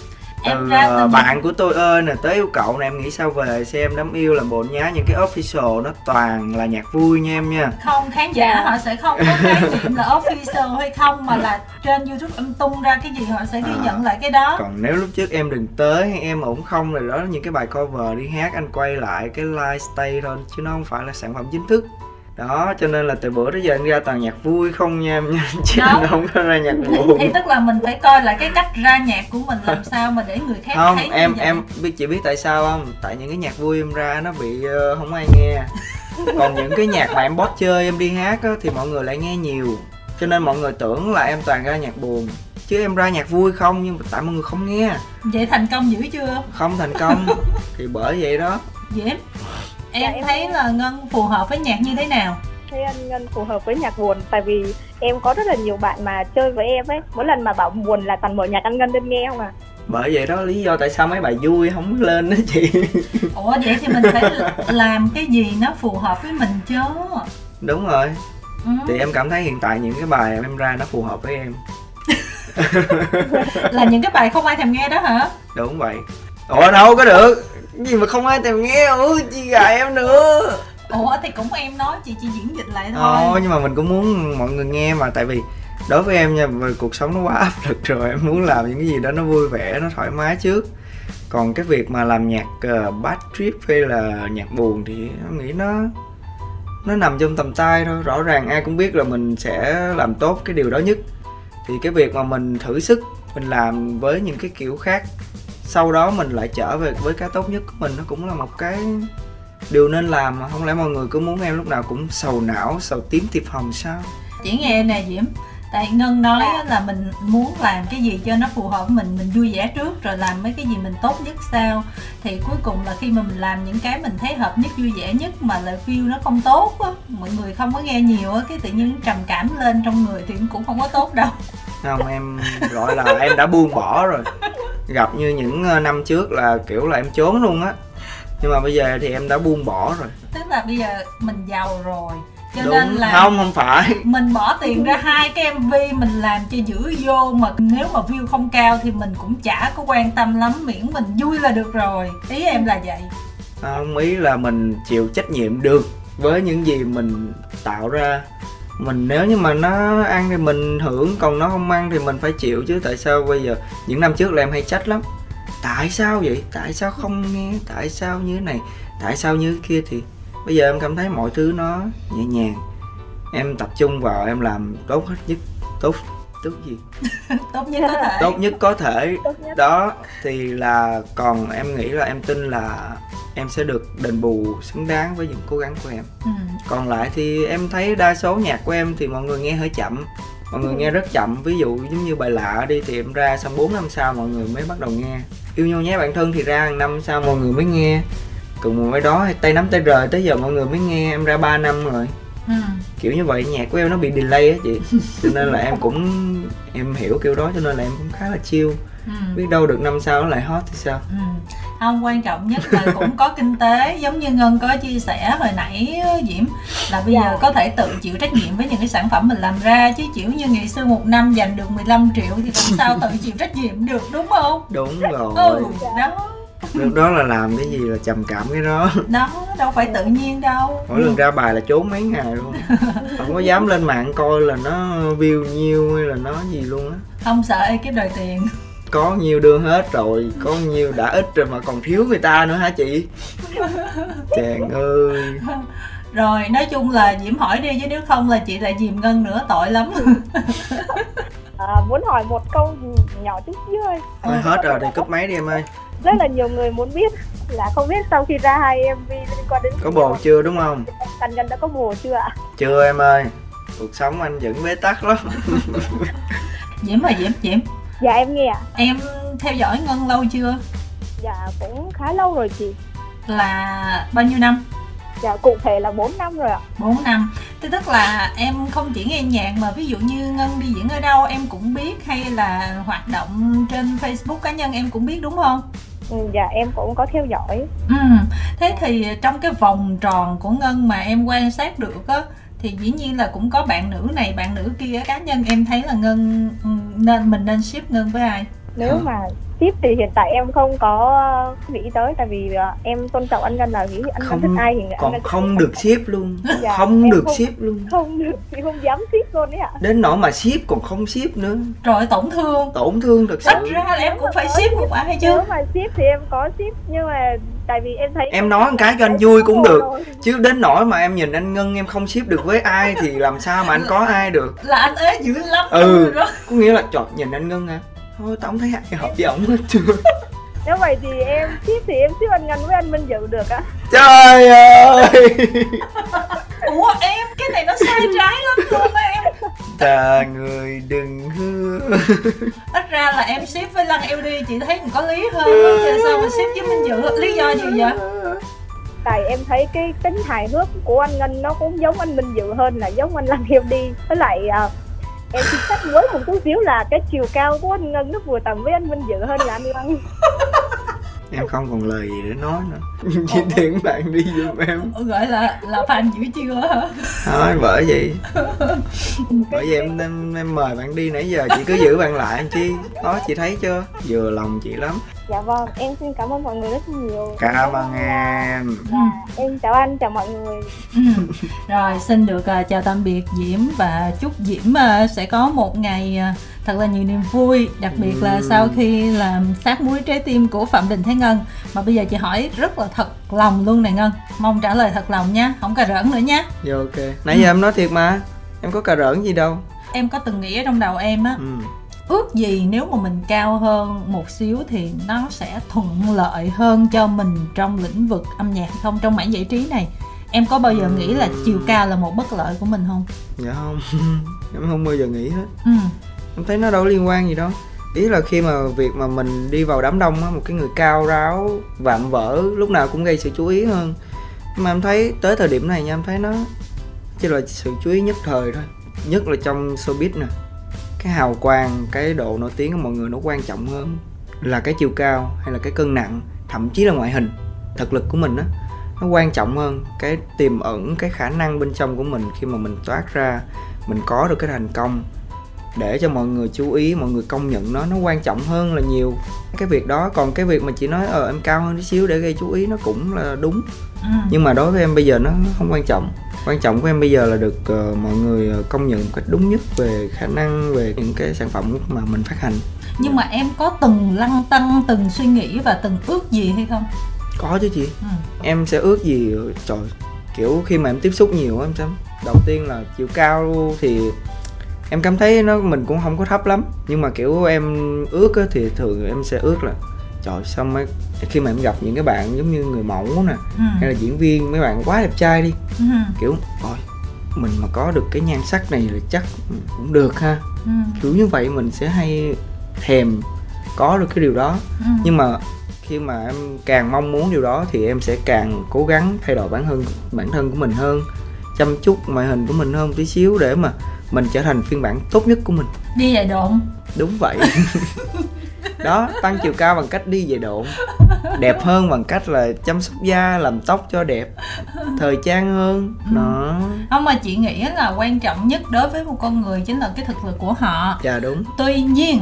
uh, bạn của tôi ơi nè tới yêu cậu nè em nghĩ sao về xem đám yêu làm bộ nhá những cái official nó toàn là nhạc vui nha em nha. Không khán giả họ sẽ không có khái niệm là official hay không mà là trên youtube em tung ra cái gì họ sẽ ghi à, nhận lại cái đó. còn nếu lúc trước em đừng tới hay em ổn không rồi đó những cái bài cover đi hát anh quay lại cái live stay thôi chứ nó không phải là sản phẩm chính thức đó cho nên là từ bữa tới giờ anh ra toàn nhạc vui không nha em nha. Chứ anh không có ra nhạc buồn. Thì tức là mình phải coi lại cái cách ra nhạc của mình làm sao mà để người khác không thấy em em biết chị biết tại sao không? Tại những cái nhạc vui em ra nó bị uh, không ai nghe. Còn những cái nhạc mà em bót chơi em đi hát á, thì mọi người lại nghe nhiều. Cho nên mọi người tưởng là em toàn ra nhạc buồn. Chứ em ra nhạc vui không nhưng mà tại mọi người không nghe. Vậy thành công dữ chưa? Không thành công. Thì bởi vậy đó. Dễ em, dạ, em thấy là ngân phù hợp với nhạc như thế nào? Thấy anh ngân phù hợp với nhạc buồn tại vì em có rất là nhiều bạn mà chơi với em ấy. Mỗi lần mà bảo buồn là toàn mở nhạc anh ngân lên nghe không à? Bởi vậy đó lý do tại sao mấy bài vui không lên đó chị. Ủa vậy thì mình phải làm cái gì nó phù hợp với mình chứ? Đúng rồi. Ừ. thì em cảm thấy hiện tại những cái bài em ra nó phù hợp với em. Là những cái bài không ai thèm nghe đó hả? Đúng vậy. Ủa đâu có được gì mà không ai thèm nghe ủa chi gà em nữa. Ủa thì cũng em nói chị chỉ diễn dịch lại thôi. Ồ nhưng mà mình cũng muốn mọi người nghe mà tại vì đối với em nha về cuộc sống nó quá áp lực rồi em muốn làm những cái gì đó nó vui vẻ nó thoải mái trước. Còn cái việc mà làm nhạc uh, bad trip hay là nhạc buồn thì em nghĩ nó nó nằm trong tầm tay thôi. Rõ ràng ai cũng biết là mình sẽ làm tốt cái điều đó nhất. Thì cái việc mà mình thử sức mình làm với những cái kiểu khác sau đó mình lại trở về với cái tốt nhất của mình. Nó cũng là một cái điều nên làm mà không lẽ mọi người cứ muốn em lúc nào cũng sầu não, sầu tím tiệp hồng sao? Chỉ nghe nè diễm. Tại ngân nói là mình muốn làm cái gì cho nó phù hợp với mình mình vui vẻ trước rồi làm mấy cái gì mình tốt nhất sau thì cuối cùng là khi mà mình làm những cái mình thấy hợp nhất, vui vẻ nhất mà lại feel nó không tốt á, mọi người không có nghe nhiều á, cái tự nhiên trầm cảm lên trong người thì cũng không có tốt đâu không em gọi là em đã buông bỏ rồi. Gặp như những ờ, năm trước là kiểu là em trốn luôn á. Nhưng mà bây giờ thì em đã buông bỏ rồi. Tức là bây giờ mình giàu rồi cho Đúng. nên là không không phải. mình bỏ tiền ra hai cái mv mình làm cho dữ vô mà nếu mà view không cao thì mình cũng chả có quan tâm lắm miễn mình vui là được rồi. Ý em là vậy. Không ý là mình chịu trách nhiệm được với những gì mình tạo ra mình nếu như mà nó ăn thì mình hưởng còn nó không ăn thì mình phải chịu chứ. Tại sao bây giờ, những năm trước là em hay trách lắm. Tại sao vậy? Tại sao không nghe? Tại sao như thế này? Tại sao như thế kia thì bây giờ em cảm thấy mọi thứ nó nhẹ nhàng. Em tập trung vào, em làm tốt hết nhất, tốt tốt gì? Tốt nhất có thể. Tốt nhất có thể. Đó thì là còn em nghĩ là em tin là em sẽ được đền bù xứng đáng với những cố gắng của em. Ừ. còn lại thì em thấy đa số nhạc của em thì mọi người nghe hơi chậm. Mọi người nghe rất chậm. Ví dụ giống như bài lạ đi thì em ra xong 4 năm sau mọi người mới bắt đầu nghe. Yêu nhau nhé bạn thân thì ra hàng năm sau mọi người mới nghe. Cùng với đó tay nắm tay rời tới giờ mọi người mới nghe. Em ra 3 năm rồi. Ừ. kiểu như vậy nhạc của em nó bị delay á chị. Cho nên là em cũng em hiểu kiểu đó cho nên là em cũng khá là chill. Ừ. biết đâu được năm sau nó lại hot thì sao? Ừ. không quan trọng nhất là cũng có kinh tế giống như ngân có chia sẻ hồi nãy diễm là bây dạ. giờ có thể tự chịu trách nhiệm với những cái sản phẩm mình làm ra. Chứ kiểu như ngày xưa một năm dành được 15 triệu thì làm sao tự chịu trách nhiệm được đúng không? Đúng rồi. ừ, đó lúc đó là làm cái gì là trầm cảm cái đó. Đó đâu phải tự nhiên đâu. Mỗi lần ra bài là trốn mấy ngày luôn. Không có dám lên mạng coi là nó view nhiêu hay là nó gì luôn á. Không sợ ekip đòi tiền. Có nhiều đưa hết rồi có nhiều đã ít rồi mà còn thiếu người ta nữa hả chị? Chàng ơi. Rồi nói chung là diễm hỏi đi chứ nếu không là chị lại dìm ngân nữa tội lắm. À, muốn hỏi một câu nhỏ chút xíu thôi. Thôi hết rồi thì cúp máy đi em ơi rất là nhiều người muốn biết là không biết sau khi ra hai mv liên quan đến có bồ chưa đúng không? Thành Ngân đã có bồ chưa ạ? Chưa em ơi. Cuộc sống anh vẫn bế tắc lắm. Diễm ơi Diễm Diễm. Dạ em nghe ạ. Em theo dõi Ngân lâu chưa? Dạ cũng khá lâu rồi chị. Là bao nhiêu năm Dạ cụ thể là 4 năm rồi ạ. 4 năm. Thế tức là em không chỉ nghe nhạc mà ví dụ như Ngân đi diễn ở đâu em cũng biết Hay là hoạt động trên Facebook cá nhân em cũng biết đúng không? Ừ, dạ em cũng có theo dõi. Ừ. Thế thì trong cái vòng tròn của Ngân mà em quan sát được á thì dĩ nhiên là cũng có bạn nữ này bạn nữ kia. Cá nhân em thấy là ngân ừ, nên mình nên ship ngân với ai? Nếu mà ship thì hiện tại em không có nghĩ tới tại vì uh, em tôn trọng anh Ngân là nghĩ anh không, thích ai thì còn anh không được ship luôn. Dạ, không được không, ship luôn. không được thì không dám ship luôn đấy ạ. Đến nỗi mà ship còn không ship nữa. Rồi tổn thương. Tổn thương thật sự. Ít ra là em cũng phải ship một ai hay chứ. Nếu mà ship thì em có ship nhưng mà tại vì em thấy em nói một cái cho anh vui cũng được. rồi. chứ đến nỗi mà em nhìn anh ngân em không ship được với ai thì làm sao mà anh có ai được. là anh ế dữ lắm ừ có nghĩa là trời nhìn anh ngân à thôi tao không thấy ai hợp với ổng hết chưa nếu vậy thì em ship thì em ship anh ngân với anh minh dự được á. Trời ơi! Ủa em cái này nó sai trái lắm luôn á em. Ta người đừng hứa. Ít ra là em ship với lăng ld chị thấy còn có lý hơn chứ sao mà ship với minh dự? Lý do gì vậy? Tại em thấy cái tính hài hước của anh ngân nó cũng giống anh minh dự hơn là giống anh lăng ld với lại uh, em xin sách với một chút xíu là cái chiều cao của anh ngân nó vừa tầm với anh minh dự hơn là anh lăng. em không còn lời gì để nói nữa. Chỉ tiện bạn đi giùm em gọi là là fan dữ chưa? Hả thôi bởi vậy. Bởi vậy em, em em mời bạn đi nãy giờ. Chị cứ giữ bạn lại anh chi? Đó chị thấy chưa? Vừa lòng chị lắm. Dạ vâng em xin cảm ơn mọi người rất nhiều. Cảm ơn em. Dạ, em chào anh chào mọi người. Ừ. rồi xin được uh, chào tạm biệt diễm và chúc diễm uh, sẽ có một ngày uh, thật là nhiều niềm vui đặc biệt là ừ. sau khi làm sát muối trái tim của phạm đình thái ngân. Mà bây giờ chị hỏi rất là thật lòng luôn này ngân. Mong trả lời thật lòng nha không cà rỡn nữa nhé dạ ok. Nãy giờ em nói thiệt mà em có cà rỡn gì đâu. Em có từng nghĩ ở trong đầu em á ừ. ước gì nếu mà mình cao hơn một xíu thì nó sẽ thuận lợi hơn cho mình trong lĩnh vực âm nhạc không? Trong mảng giải trí này em có bao giờ nghĩ là chiều cao là một bất lợi của mình không? Dạ không em không bao giờ nghĩ hết. Ừ em thấy nó đâu liên quan gì đâu ý là khi mà việc mà mình đi vào đám đông á, một cái người cao ráo, vạm vỡ, lúc nào cũng gây sự chú ý hơn. Nhưng mà em thấy tới thời điểm này nha, em thấy nó chỉ là sự chú ý nhất thời thôi. Nhất là trong showbiz nè. Cái hào quang, cái độ nổi tiếng của mọi người nó quan trọng hơn. Là cái chiều cao hay là cái cân nặng, thậm chí là ngoại hình, thực lực của mình á, nó quan trọng hơn. Cái tiềm ẩn, cái khả năng bên trong của mình khi mà mình toát ra, mình có được cái thành công để cho mọi người chú ý mọi người công nhận nó nó quan trọng hơn là nhiều. Cái việc đó còn cái việc mà chị nói ờ em cao hơn tí xíu để gây chú ý nó cũng là đúng. Ừ. nhưng mà đối với em bây giờ nó, nó không quan trọng. Quan trọng của em bây giờ là được uh, mọi người ờ, công nhận một cách đúng nhất về khả năng về những cái sản phẩm mà mình phát hành. Nhưng mà em có từng lăn tăng từng suy nghĩ và từng ước gì hay không? Có chứ chị. Ừ. em sẽ ước gì? Trời kiểu khi mà em tiếp xúc nhiều em sẽ đầu tiên là chiều cao thì em cảm thấy nó mình cũng không có thấp lắm nhưng mà kiểu em ước á, thì thường em sẽ ước là trời sao mấy khi mà em gặp những cái bạn giống như người mẫu nè ừ. hay là diễn viên mấy bạn quá đẹp trai đi ừ. kiểu ôi mình mà có được cái nhan sắc này là chắc cũng được ha ừ. kiểu như vậy mình sẽ hay thèm có được cái điều đó ừ. nhưng mà khi mà em càng mong muốn điều đó thì em sẽ càng cố gắng thay đổi bản thân bản thân của mình hơn chăm chút ngoại hình của mình hơn tí xíu để mà mình trở thành phiên bản tốt nhất của mình. Đi giày độn. Đúng vậy. Đó tăng chiều cao bằng cách đi về độn. Đẹp hơn bằng cách là chăm sóc da làm tóc cho đẹp. Thời trang hơn. Nó ừ. không mà chị nghĩ là quan trọng nhất đối với một con người chính là cái thực lực của họ. Dạ đúng. Tuy nhiên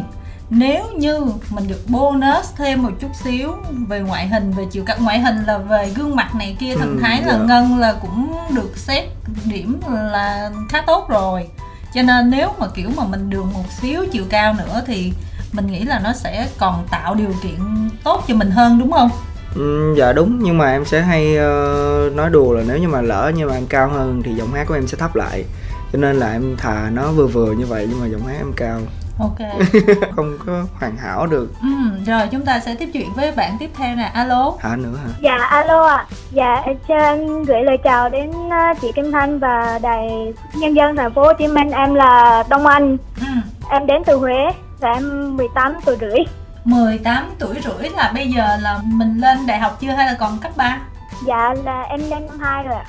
nếu như mình được bonus thêm một chút xíu về ngoại hình về chiều cao ngoại hình là về gương mặt này kia thần ừ, thái là dạ. ngân là cũng được xét điểm là khá tốt rồi cho nên nếu mà kiểu mà mình được một xíu chiều cao nữa thì mình nghĩ là nó sẽ còn tạo điều kiện tốt cho mình hơn đúng không? Ừ, dạ đúng. Nhưng mà em sẽ hay uh, nói đùa là nếu như mà lỡ như mà em cao hơn thì giọng hát của em sẽ thấp lại. Cho nên là em thà nó vừa vừa như vậy nhưng mà giọng hát em cao ok không có hoàn hảo được ừ, rồi chúng ta sẽ tiếp chuyện với bạn tiếp theo nè alo hả nữa hả dạ alo ạ à. dạ cho em gửi lời chào đến ờ, chị Kim Thanh và đài nhân dân thành phố Hồ Chí Minh em là Đông Anh ừ. em đến từ Huế và em 18 tuổi rưỡi 18 tuổi rưỡi là bây giờ là mình lên đại học chưa hay là còn cấp 3? Dạ là em lên năm 2 rồi ạ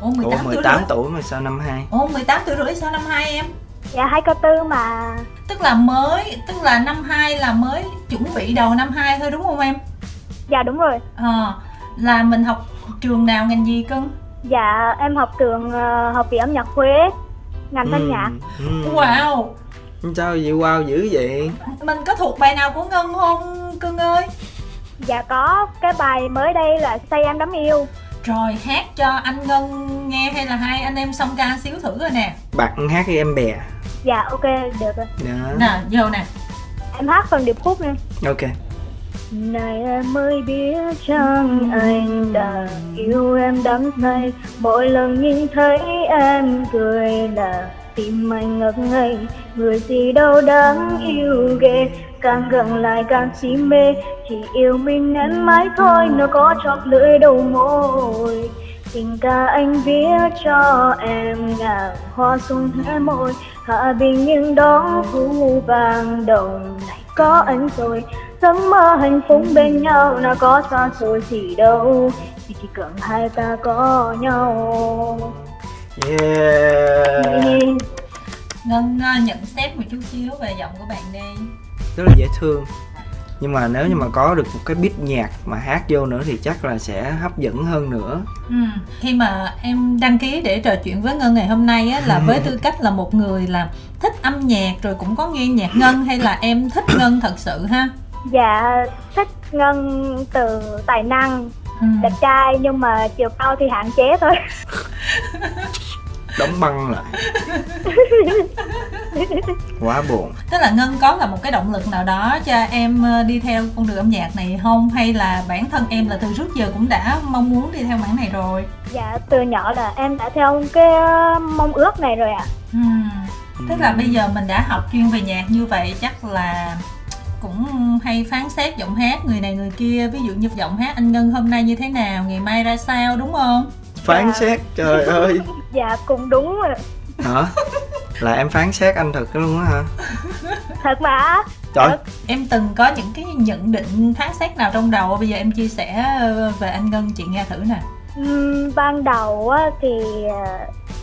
Ủa 18, Ủa, 18 tuổi, tuổi mà sao năm 2? Ủa 18 tuổi rưỡi sao năm 2 em? Dạ 2 cao tư mà Tức là mới, tức là năm 2 là mới chuẩn bị đầu năm 2 thôi đúng không em? Dạ đúng rồi à, Là mình học trường nào ngành gì cưng? Dạ em học trường uh, học viện âm nhạc Huế Ngành thanh ừ, nhạc ừ. Wow Sao vậy wow dữ vậy? Mình có thuộc bài nào của Ngân không cưng ơi? Dạ có, cái bài mới đây là Say Em Đắm Yêu Rồi hát cho anh Ngân nghe hay là hai anh em song ca xíu thử rồi nè Bạn hát với em bè Dạ ok, được rồi. Đó. Nè, vô nè. Em hát phần điệp khúc nha. Ok. Này em mới biết chăng anh đã yêu em đắm say. Mỗi lần nhìn thấy em cười là tim anh ngất ngây. Người gì đâu đáng yêu ghê. Càng gần lại càng si mê. Chỉ yêu mình em mãi thôi nó có chót lưỡi đầu môi. Tình ca anh viết cho em ngàn hoa xuân hé môi hạ bình nhưng đó thu vàng đồng này có anh rồi. Giấc mơ hạnh phúc bên nhau nào có xa xôi gì đâu? Chỉ cần hai ta có nhau. Yeah. Ngân uh, nhận xét một chút xíu về giọng của bạn đi. Rất là dễ thương nhưng mà nếu như mà có được một cái beat nhạc mà hát vô nữa thì chắc là sẽ hấp dẫn hơn nữa ừ. khi mà em đăng ký để trò chuyện với ngân ngày hôm nay á, là với tư cách là một người là thích âm nhạc rồi cũng có nghe nhạc ngân hay là em thích ngân thật sự ha dạ thích ngân từ tài năng ừ. đẹp trai nhưng mà chiều cao thì hạn chế thôi đóng băng lại quá buồn. Tức là ngân có là một cái động lực nào đó cho em ờ, đi theo con đường âm nhạc này không? Hay là bản thân em là từ trước giờ cũng đã mong muốn đi theo mảng này rồi? Dạ từ nhỏ là em đã theo cái ờ, mong ước này rồi ạ. À. ừ. tức là bây giờ mình đã học chuyên về nhạc như vậy chắc là cũng hay phán xét giọng hát người này người kia. Ví dụ như giọng hát anh ngân hôm nay như thế nào ngày mai ra sao đúng không phán dạ. xét trời ơi. Dạ cũng đúng rồi. Hả? Là em phán xét anh thật luôn á hả? Thật mà. Trời. Em từng có những cái nhận định phán xét nào trong đầu bây giờ em chia sẻ ờ, về anh ngân chị nghe thử nè. Uhm, ban đầu á, thì ờ,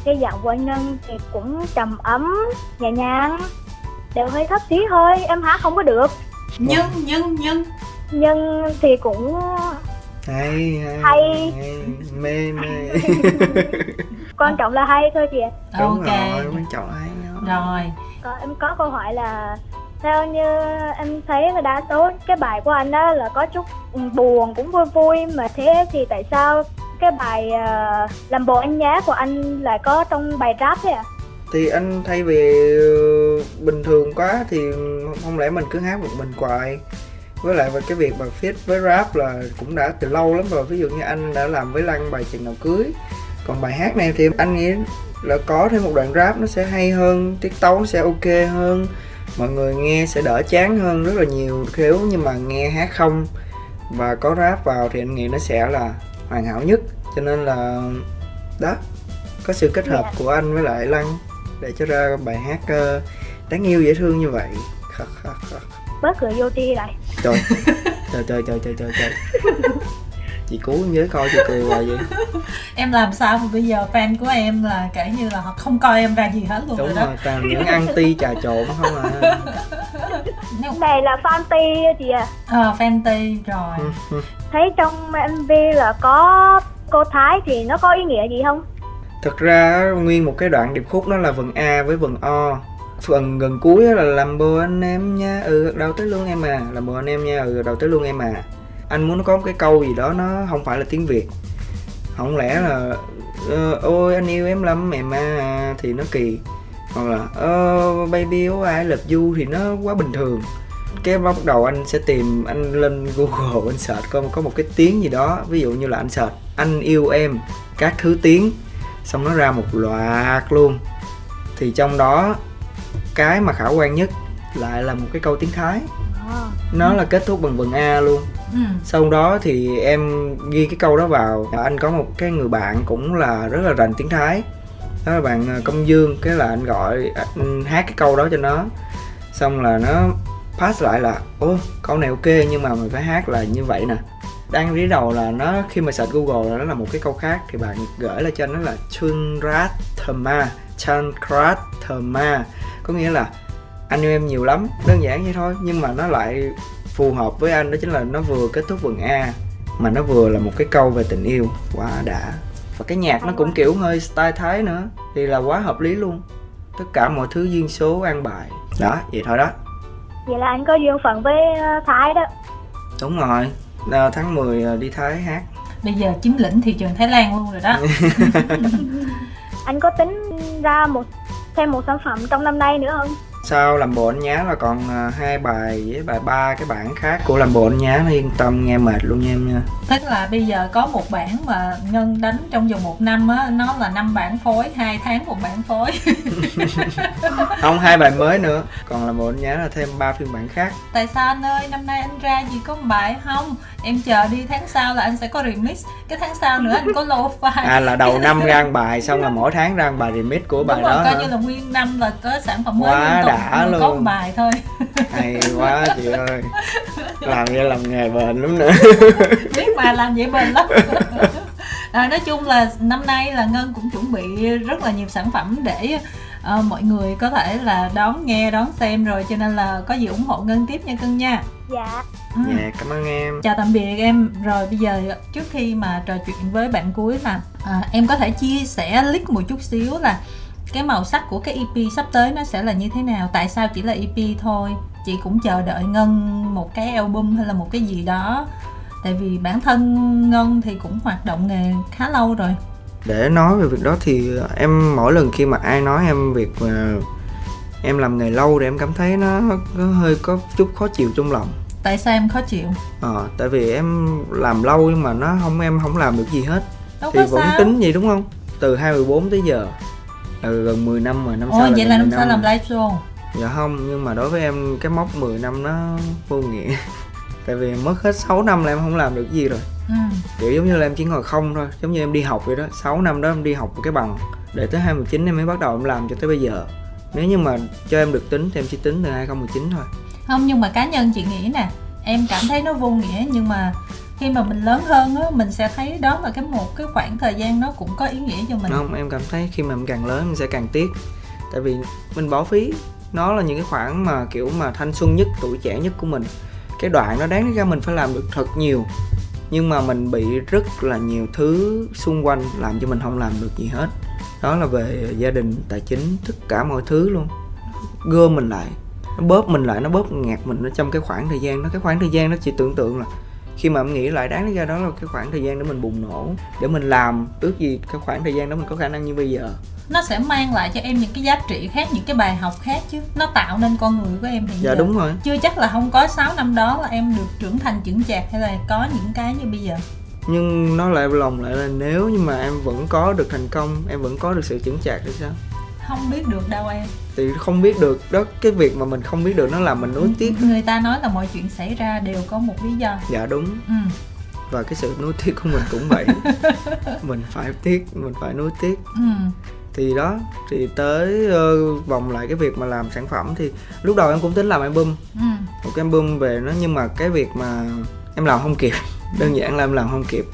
cái giọng của anh ngân thì cũng trầm ấm nhẹ nhàng đều hơi thấp tí thôi em hát không có được. Nhưng nhưng nhưng. Nhưng thì cũng hay hay, hay. hay. mê mê quan trọng là hay thôi chị đúng ok rồi quan trọng là hay đó. rồi còn em có câu hỏi là theo như em thấy là đa số cái bài của anh đó là có chút buồn cũng vui vui mà thế thì tại sao cái bài uh, làm bộ anh nhá của anh lại có trong bài rap thế à thì anh thay vì bình thường quá thì không lẽ mình cứ hát một mình hoài với lại về cái việc mà fit với rap là cũng đã từ lâu lắm rồi. Ví dụ như anh đã làm với lăng bài chừng nào cưới. Còn bài hát này thì anh nghĩ là có thêm một đoạn rap nó sẽ hay hơn tiết tấu nó sẽ ok hơn. Mọi người nghe sẽ đỡ chán hơn rất là nhiều. Nếu nhưng mà nghe hát không và có rap vào thì anh nghĩ nó sẽ là hoàn hảo nhất. Cho nên là, đó, có sự kết hợp của anh với lại lăng để cho ra bài hát ờ, đáng yêu dễ thương như vậy bớt cười vô tri lại. Trời trời trời trời trời trời trời. Chị cứu em với coi chị cười hoài vậy. Em làm sao mà bây giờ fan của em là kể như là họ không coi em ra gì hết luôn đúng rồi, rồi đó toàn những ăn ti trà trộn không à. Này là fanti chị à ờ fanti rồi. Thấy trong mv là có cô thái thì nó có ý nghĩa gì không? Thực ra nguyên một cái đoạn điệp khúc đó là vần a với vần o phần gần cuối là làm bồ anh em nha. Ừ gật đầu tới luôn em à. Làm bồ anh em nha. Ừ gật đầu tới luôn em à. Anh muốn nó có một cái câu gì đó nó không phải là tiếng việt. Không lẽ là ờ, ôi anh yêu em lắm em à thì nó kỳ. Hoặc là uh, baby oh I love you thì nó quá bình thường. Cái bắt đầu anh sẽ tìm anh lên google anh search coi có một cái tiếng gì đó. Ví dụ như là anh search anh yêu em các thứ tiếng. Xong nó ra một loạt luôn. Thì trong đó cái mà khả quan nhất lại là một cái câu tiếng thái. Nó là kết thúc bằng vần a luôn. Ừ. sau đó thì em ghi cái câu đó vào. Anh có một cái người bạn cũng là rất là rành tiếng thái. Đó là bạn à, công dương. Cái là anh gọi anh hát cái câu đó cho nó. Xong là nó pass lại là ô câu này ok nhưng mà mình phải hát là như vậy nè. Đang lý đầu là nó khi mà search google là nó là một cái câu khác. Thì bạn gửi lại cho anh nó là chunrat thama chankrat thama có nghĩa là anh yêu em nhiều lắm đơn giản vậy thôi nhưng mà nó lại phù hợp với anh đó chính là nó vừa kết thúc vần a mà nó vừa là một cái câu về tình yêu. Quá đã. Và cái nhạc nó cũng kiểu hơi style thái nữa thì là quá hợp lý luôn. Tất cả mọi thứ duyên số an bài. Đó vậy thôi đó. Vậy là anh có duyên phận với ờ, thái đó. Đúng rồi. À, tháng 10 à, đi thái hát. Bây giờ chiếm lĩnh thị trường thái lan luôn rồi đó. Anh có tính ra một thêm một sản phẩm trong năm nay nữa không? Sau làm bộ anh nhá là còn à, hai bài với bài ba cái bản khác của làm bộ anh nhá nó yên tâm nghe mệt luôn nha em nha. Tức là bây giờ có một bản mà ngân đánh trong vòng một năm á nó là năm bản phối hai tháng một bản phối. Không hai bài mới nữa. Còn làm bộ anh nhá là thêm ba phiên bản khác. Tại sao anh ơi? Năm nay anh ra gì có một bài không? Em chờ đi tháng sau là anh sẽ có remix. Cái tháng sau nữa anh có lo file. À là đầu năm ra bài xong là mỗi tháng ra bài remix của bài Đúng rồi, đó coi hả? như là nguyên năm là có sản phẩm mới Quá liên tục đã luôn. một bài thôi. Hay quá chị ơi. Làm vậy làm nghề bền lắm nữa. Biết mà làm vậy bền lắm. À, nói chung là năm nay là ngân cũng chuẩn bị rất là nhiều sản phẩm để ờ, mọi người có thể là đón nghe đón xem rồi cho nên là có gì ủng hộ ngân tiếp nha cưng nha. Dạ. Ừ. dạ cảm ơn em. Chào tạm biệt em. Rồi bây giờ trước khi mà trò chuyện với bạn cuối là à, em có thể chia sẻ list một chút xíu là cái màu sắc của cái EP sắp tới nó sẽ là như thế nào? Tại sao chỉ là EP thôi? Chị cũng chờ đợi ngân một cái album hay là một cái gì đó. Tại vì bản thân ngân thì cũng hoạt động nghề khá lâu rồi. Để nói về việc đó thì em mỗi lần khi mà ai nói em việc mà em làm nghề lâu thì em cảm thấy nó, nó hơi có chút khó chịu trong lòng. Tại sao em khó chịu? Ờ tại vì em làm lâu nhưng mà nó không em không làm được gì hết. Đâu thì có vẫn sao. tính vậy đúng không? Từ 2014 tới giờ là gần 10 năm rồi năm sau ồ là vậy là 10 năm sau làm live show dạ không nhưng mà đối với em cái mốc 10 năm nó vô nghĩa. Tại vì mất hết 6 năm là em không làm được gì rồi. Ừ. kiểu giống như là em chỉ ngồi không thôi giống như em đi học vậy đó. 6 năm đó em đi học một cái bằng để tới 2019 em mới bắt đầu em làm cho tới bây giờ. Nếu như mà cho em được tính thì em chỉ tính từ 2019 thôi. Không nhưng mà cá nhân chị nghĩ nè em cảm thấy nó vô nghĩa nhưng mà khi mà mình lớn hơn á, mình sẽ thấy đó là cái một cái khoảng thời gian nó cũng có ý nghĩa cho mình. Không, em cảm thấy khi mà em càng lớn, em sẽ càng tiếc. Tại vì mình bỏ phí, nó là những cái khoảng mà kiểu mà thanh xuân nhất, tuổi trẻ nhất của mình. Cái đoạn nó đáng ra mình phải làm được thật nhiều, nhưng mà mình bị rất là nhiều thứ xung quanh làm cho mình không làm được gì hết. Đó là về gia đình, tài chính, tất cả mọi thứ luôn. Gom mình lại, nó bóp mình lại, nó bóp nghẹt mình ở trong cái khoảng thời gian đó. Cái khoảng thời gian đó chỉ tưởng tượng là khi mà em nghĩ lại đáng lý ra đó là cái khoảng thời gian để mình bùng nổ. Để mình làm ước gì cái khoảng thời gian đó mình có khả năng như bây giờ. Nó sẽ mang lại cho em những cái giá trị khác những cái bài học khác chứ. Nó tạo nên con người của em hiện dạ giờ. đúng rồi. Chưa chắc là không có 6 năm đó là em được trưởng thành chững chạc hay là có những cái như bây giờ. Nhưng nó lại lòng lại là nếu như mà em vẫn có được thành công em vẫn có được sự chững chạc thì sao không biết được đâu em. Thì không biết được. Đó cái việc mà mình không biết được nó làm mình nuối tiếc. Người ta nói là mọi chuyện xảy ra đều có một lý do. Dạ đúng. Ừ. và cái sự nuối tiếc của mình cũng vậy. Mình phải tiếc mình phải nuối tiếc. Ừ. thì đó thì tới ờ, vòng lại cái việc mà làm sản phẩm thì lúc đầu em cũng tính làm album. Ừ. một cái album về nó nhưng mà cái việc mà em làm không kịp đơn giản là em làm không kịp.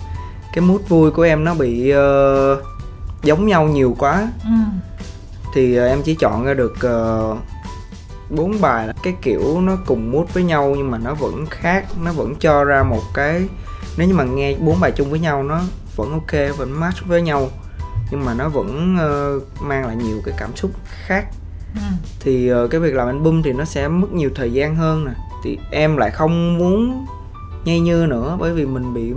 Cái mood vui của em nó bị uh, giống nhau nhiều quá. Ừ. thì uh, em chỉ chọn ra được uh, bốn bài là cái kiểu nó cùng mood với nhau nhưng mà nó vẫn khác nó vẫn cho ra một cái nếu như mà nghe bốn bài chung với nhau nó vẫn ok vẫn match với nhau nhưng mà nó vẫn uh, mang lại nhiều cái cảm xúc khác. Ừ. thì uh, cái việc làm album thì nó sẽ mất nhiều thời gian hơn nè. Thì em lại không muốn nhây như nữa bởi vì mình bị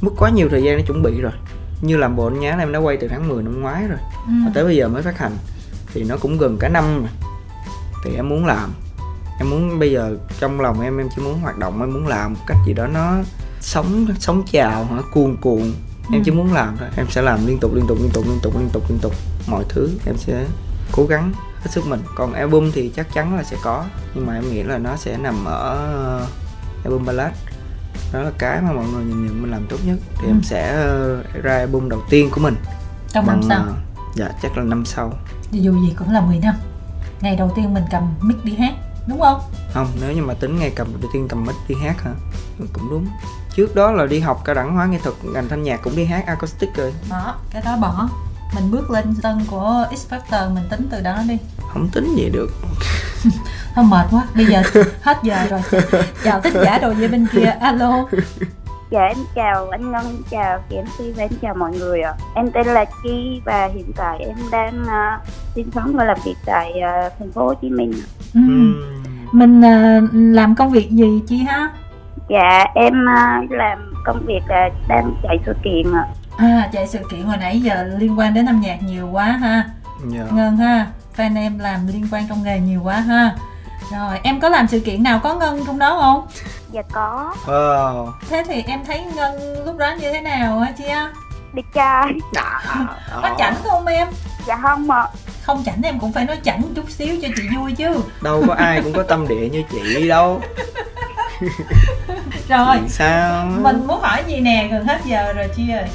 mất quá nhiều thời gian để chuẩn bị rồi như làm bộ nhá em đã quay từ tháng 10 năm ngoái rồi. Ừ. và tới bây giờ mới phát hành. Thì nó cũng gần cả năm rồi thì em muốn làm. Em muốn bây giờ trong lòng em em chỉ muốn hoạt động em muốn làm một cách gì đó nó sống sống chào hả cuồn cuộn. Em ừ. chỉ muốn làm thôi. Em sẽ làm liên tục liên tục liên tục liên tục liên tục liên tục. Mọi thứ em sẽ cố gắng hết sức mình. Còn album thì chắc chắn là sẽ có. Nhưng mà em nghĩ là nó sẽ nằm ở album ballad đó là cái mà mọi người nhìn nhận mình làm tốt nhất. Thì ừ. em sẽ ờ, ra album đầu tiên của mình. Trong năm sau? uh, dạ chắc là năm sau. Dù gì cũng là 10 năm. Ngày đầu tiên mình cầm mic đi hát đúng không? Không nếu như mà tính ngày cầm đầu tiên cầm mic đi hát hả? Cũng đúng. Trước đó là đi học cao đẳng hóa nghệ thuật ngành thanh nhạc cũng đi hát acoustic rồi. Đó cái đó bỏ mình bước lên sân của X Factor mình tính từ đó đi không tính gì được thôi mệt quá bây giờ hết giờ rồi chào tất giả đồ về bên kia alo Dạ em chào anh Ngân, chào chị MC và em chào mọi người ạ. Em tên là Chi và hiện tại em đang uh, sinh sống và làm việc tại uh, thành phố Hồ Chí Minh. Ừ. Mình uh, làm công việc gì Chi ha? Dạ em uh, làm công việc uh, đang chạy sự kiện ạ. À chạy sự kiện hồi nãy giờ liên quan đến âm nhạc nhiều quá ha. Yeah. Dạ. Ngân ha, fan em làm liên quan trong nghề nhiều quá ha. Rồi, em có làm sự kiện nào có Ngân trong đó không? Dạ có wow. Thế thì em thấy Ngân lúc đó như thế nào hả chị á? Đẹp trai Có chảnh không em? Dạ không ạ Không chảnh em cũng phải nói chảnh chút xíu cho chị vui chứ Đâu có ai cũng có tâm địa như chị đâu Rồi Sao? Mình muốn hỏi gì nè, gần hết giờ rồi Chi ơi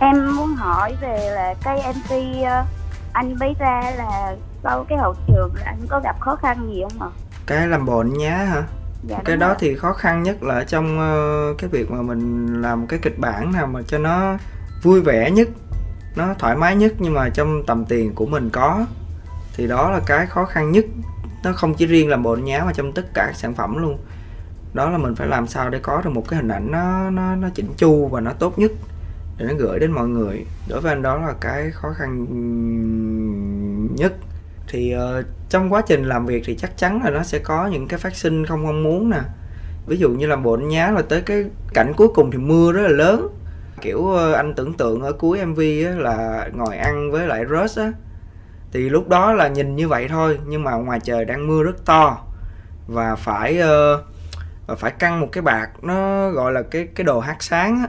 Em muốn hỏi về là cái MC ờ, anh bấy ra là sau cái hậu trường là anh có gặp khó khăn gì không ạ? Cái làm bồn nhá hả? dạ, cái đó rồi. thì khó khăn nhất là trong uh, cái việc mà mình làm cái kịch bản nào mà cho nó vui vẻ nhất nó thoải mái nhất nhưng mà trong tầm tiền của mình có thì đó là cái khó khăn nhất nó không chỉ riêng làm bộ nháo mà trong tất cả sản phẩm luôn đó là mình phải làm sao để có được một cái hình ảnh nó nó nó chỉnh chu và nó tốt nhất để nó gửi đến mọi người. Đối với anh đó là cái khó khăn nhất. Thì uh, trong quá trình làm việc thì chắc chắn là nó sẽ có những cái phát sinh không mong muốn nè. Ví dụ như là bộ nhá là tới cái cảnh cuối cùng thì mưa rất là lớn. Kiểu uh, anh tưởng tượng ở cuối mv á, là ngồi ăn với lại Russ á. Thì lúc đó là nhìn như vậy thôi nhưng mà ngoài trời đang mưa rất to. Và phải uh, và phải căng một cái bạc nó gọi là cái cái đồ hát sáng á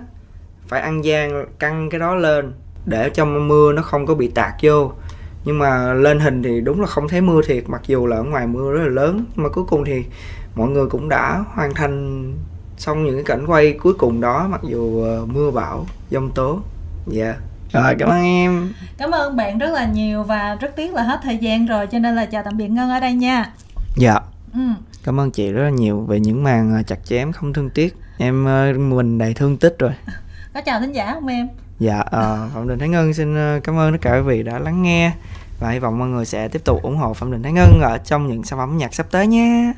phải ăn gian căng cái đó lên để cho mưa nó không có bị tạt vô. Nhưng mà lên hình thì đúng là không thấy mưa thiệt mặc dù là ở ngoài mưa rất là lớn. Nhưng mà cuối cùng thì mọi người cũng đã hoàn thành xong những cái cảnh quay cuối cùng đó mặc dù uh, mưa bão giông tố. Dạ. Yeah. rồi cảm ơn em. Cảm ơn bạn rất là nhiều và rất tiếc là hết thời gian rồi cho nên là chào tạm biệt ngân ở đây nha. Dạ. Ừ. cảm ơn chị rất là nhiều về những màn ờ, chặt chém không thương tiếc. Em ờ, mình đầy thương tích rồi có chào thính giả không em? Dạ uh, phạm đình thái ngân xin ờ, cảm ơn tất cả quý vị đã lắng nghe. Và hy vọng mọi người sẽ tiếp tục ủng hộ Phạm Đình Thái Ngân ở trong những sản phẩm nhạc sắp tới nhé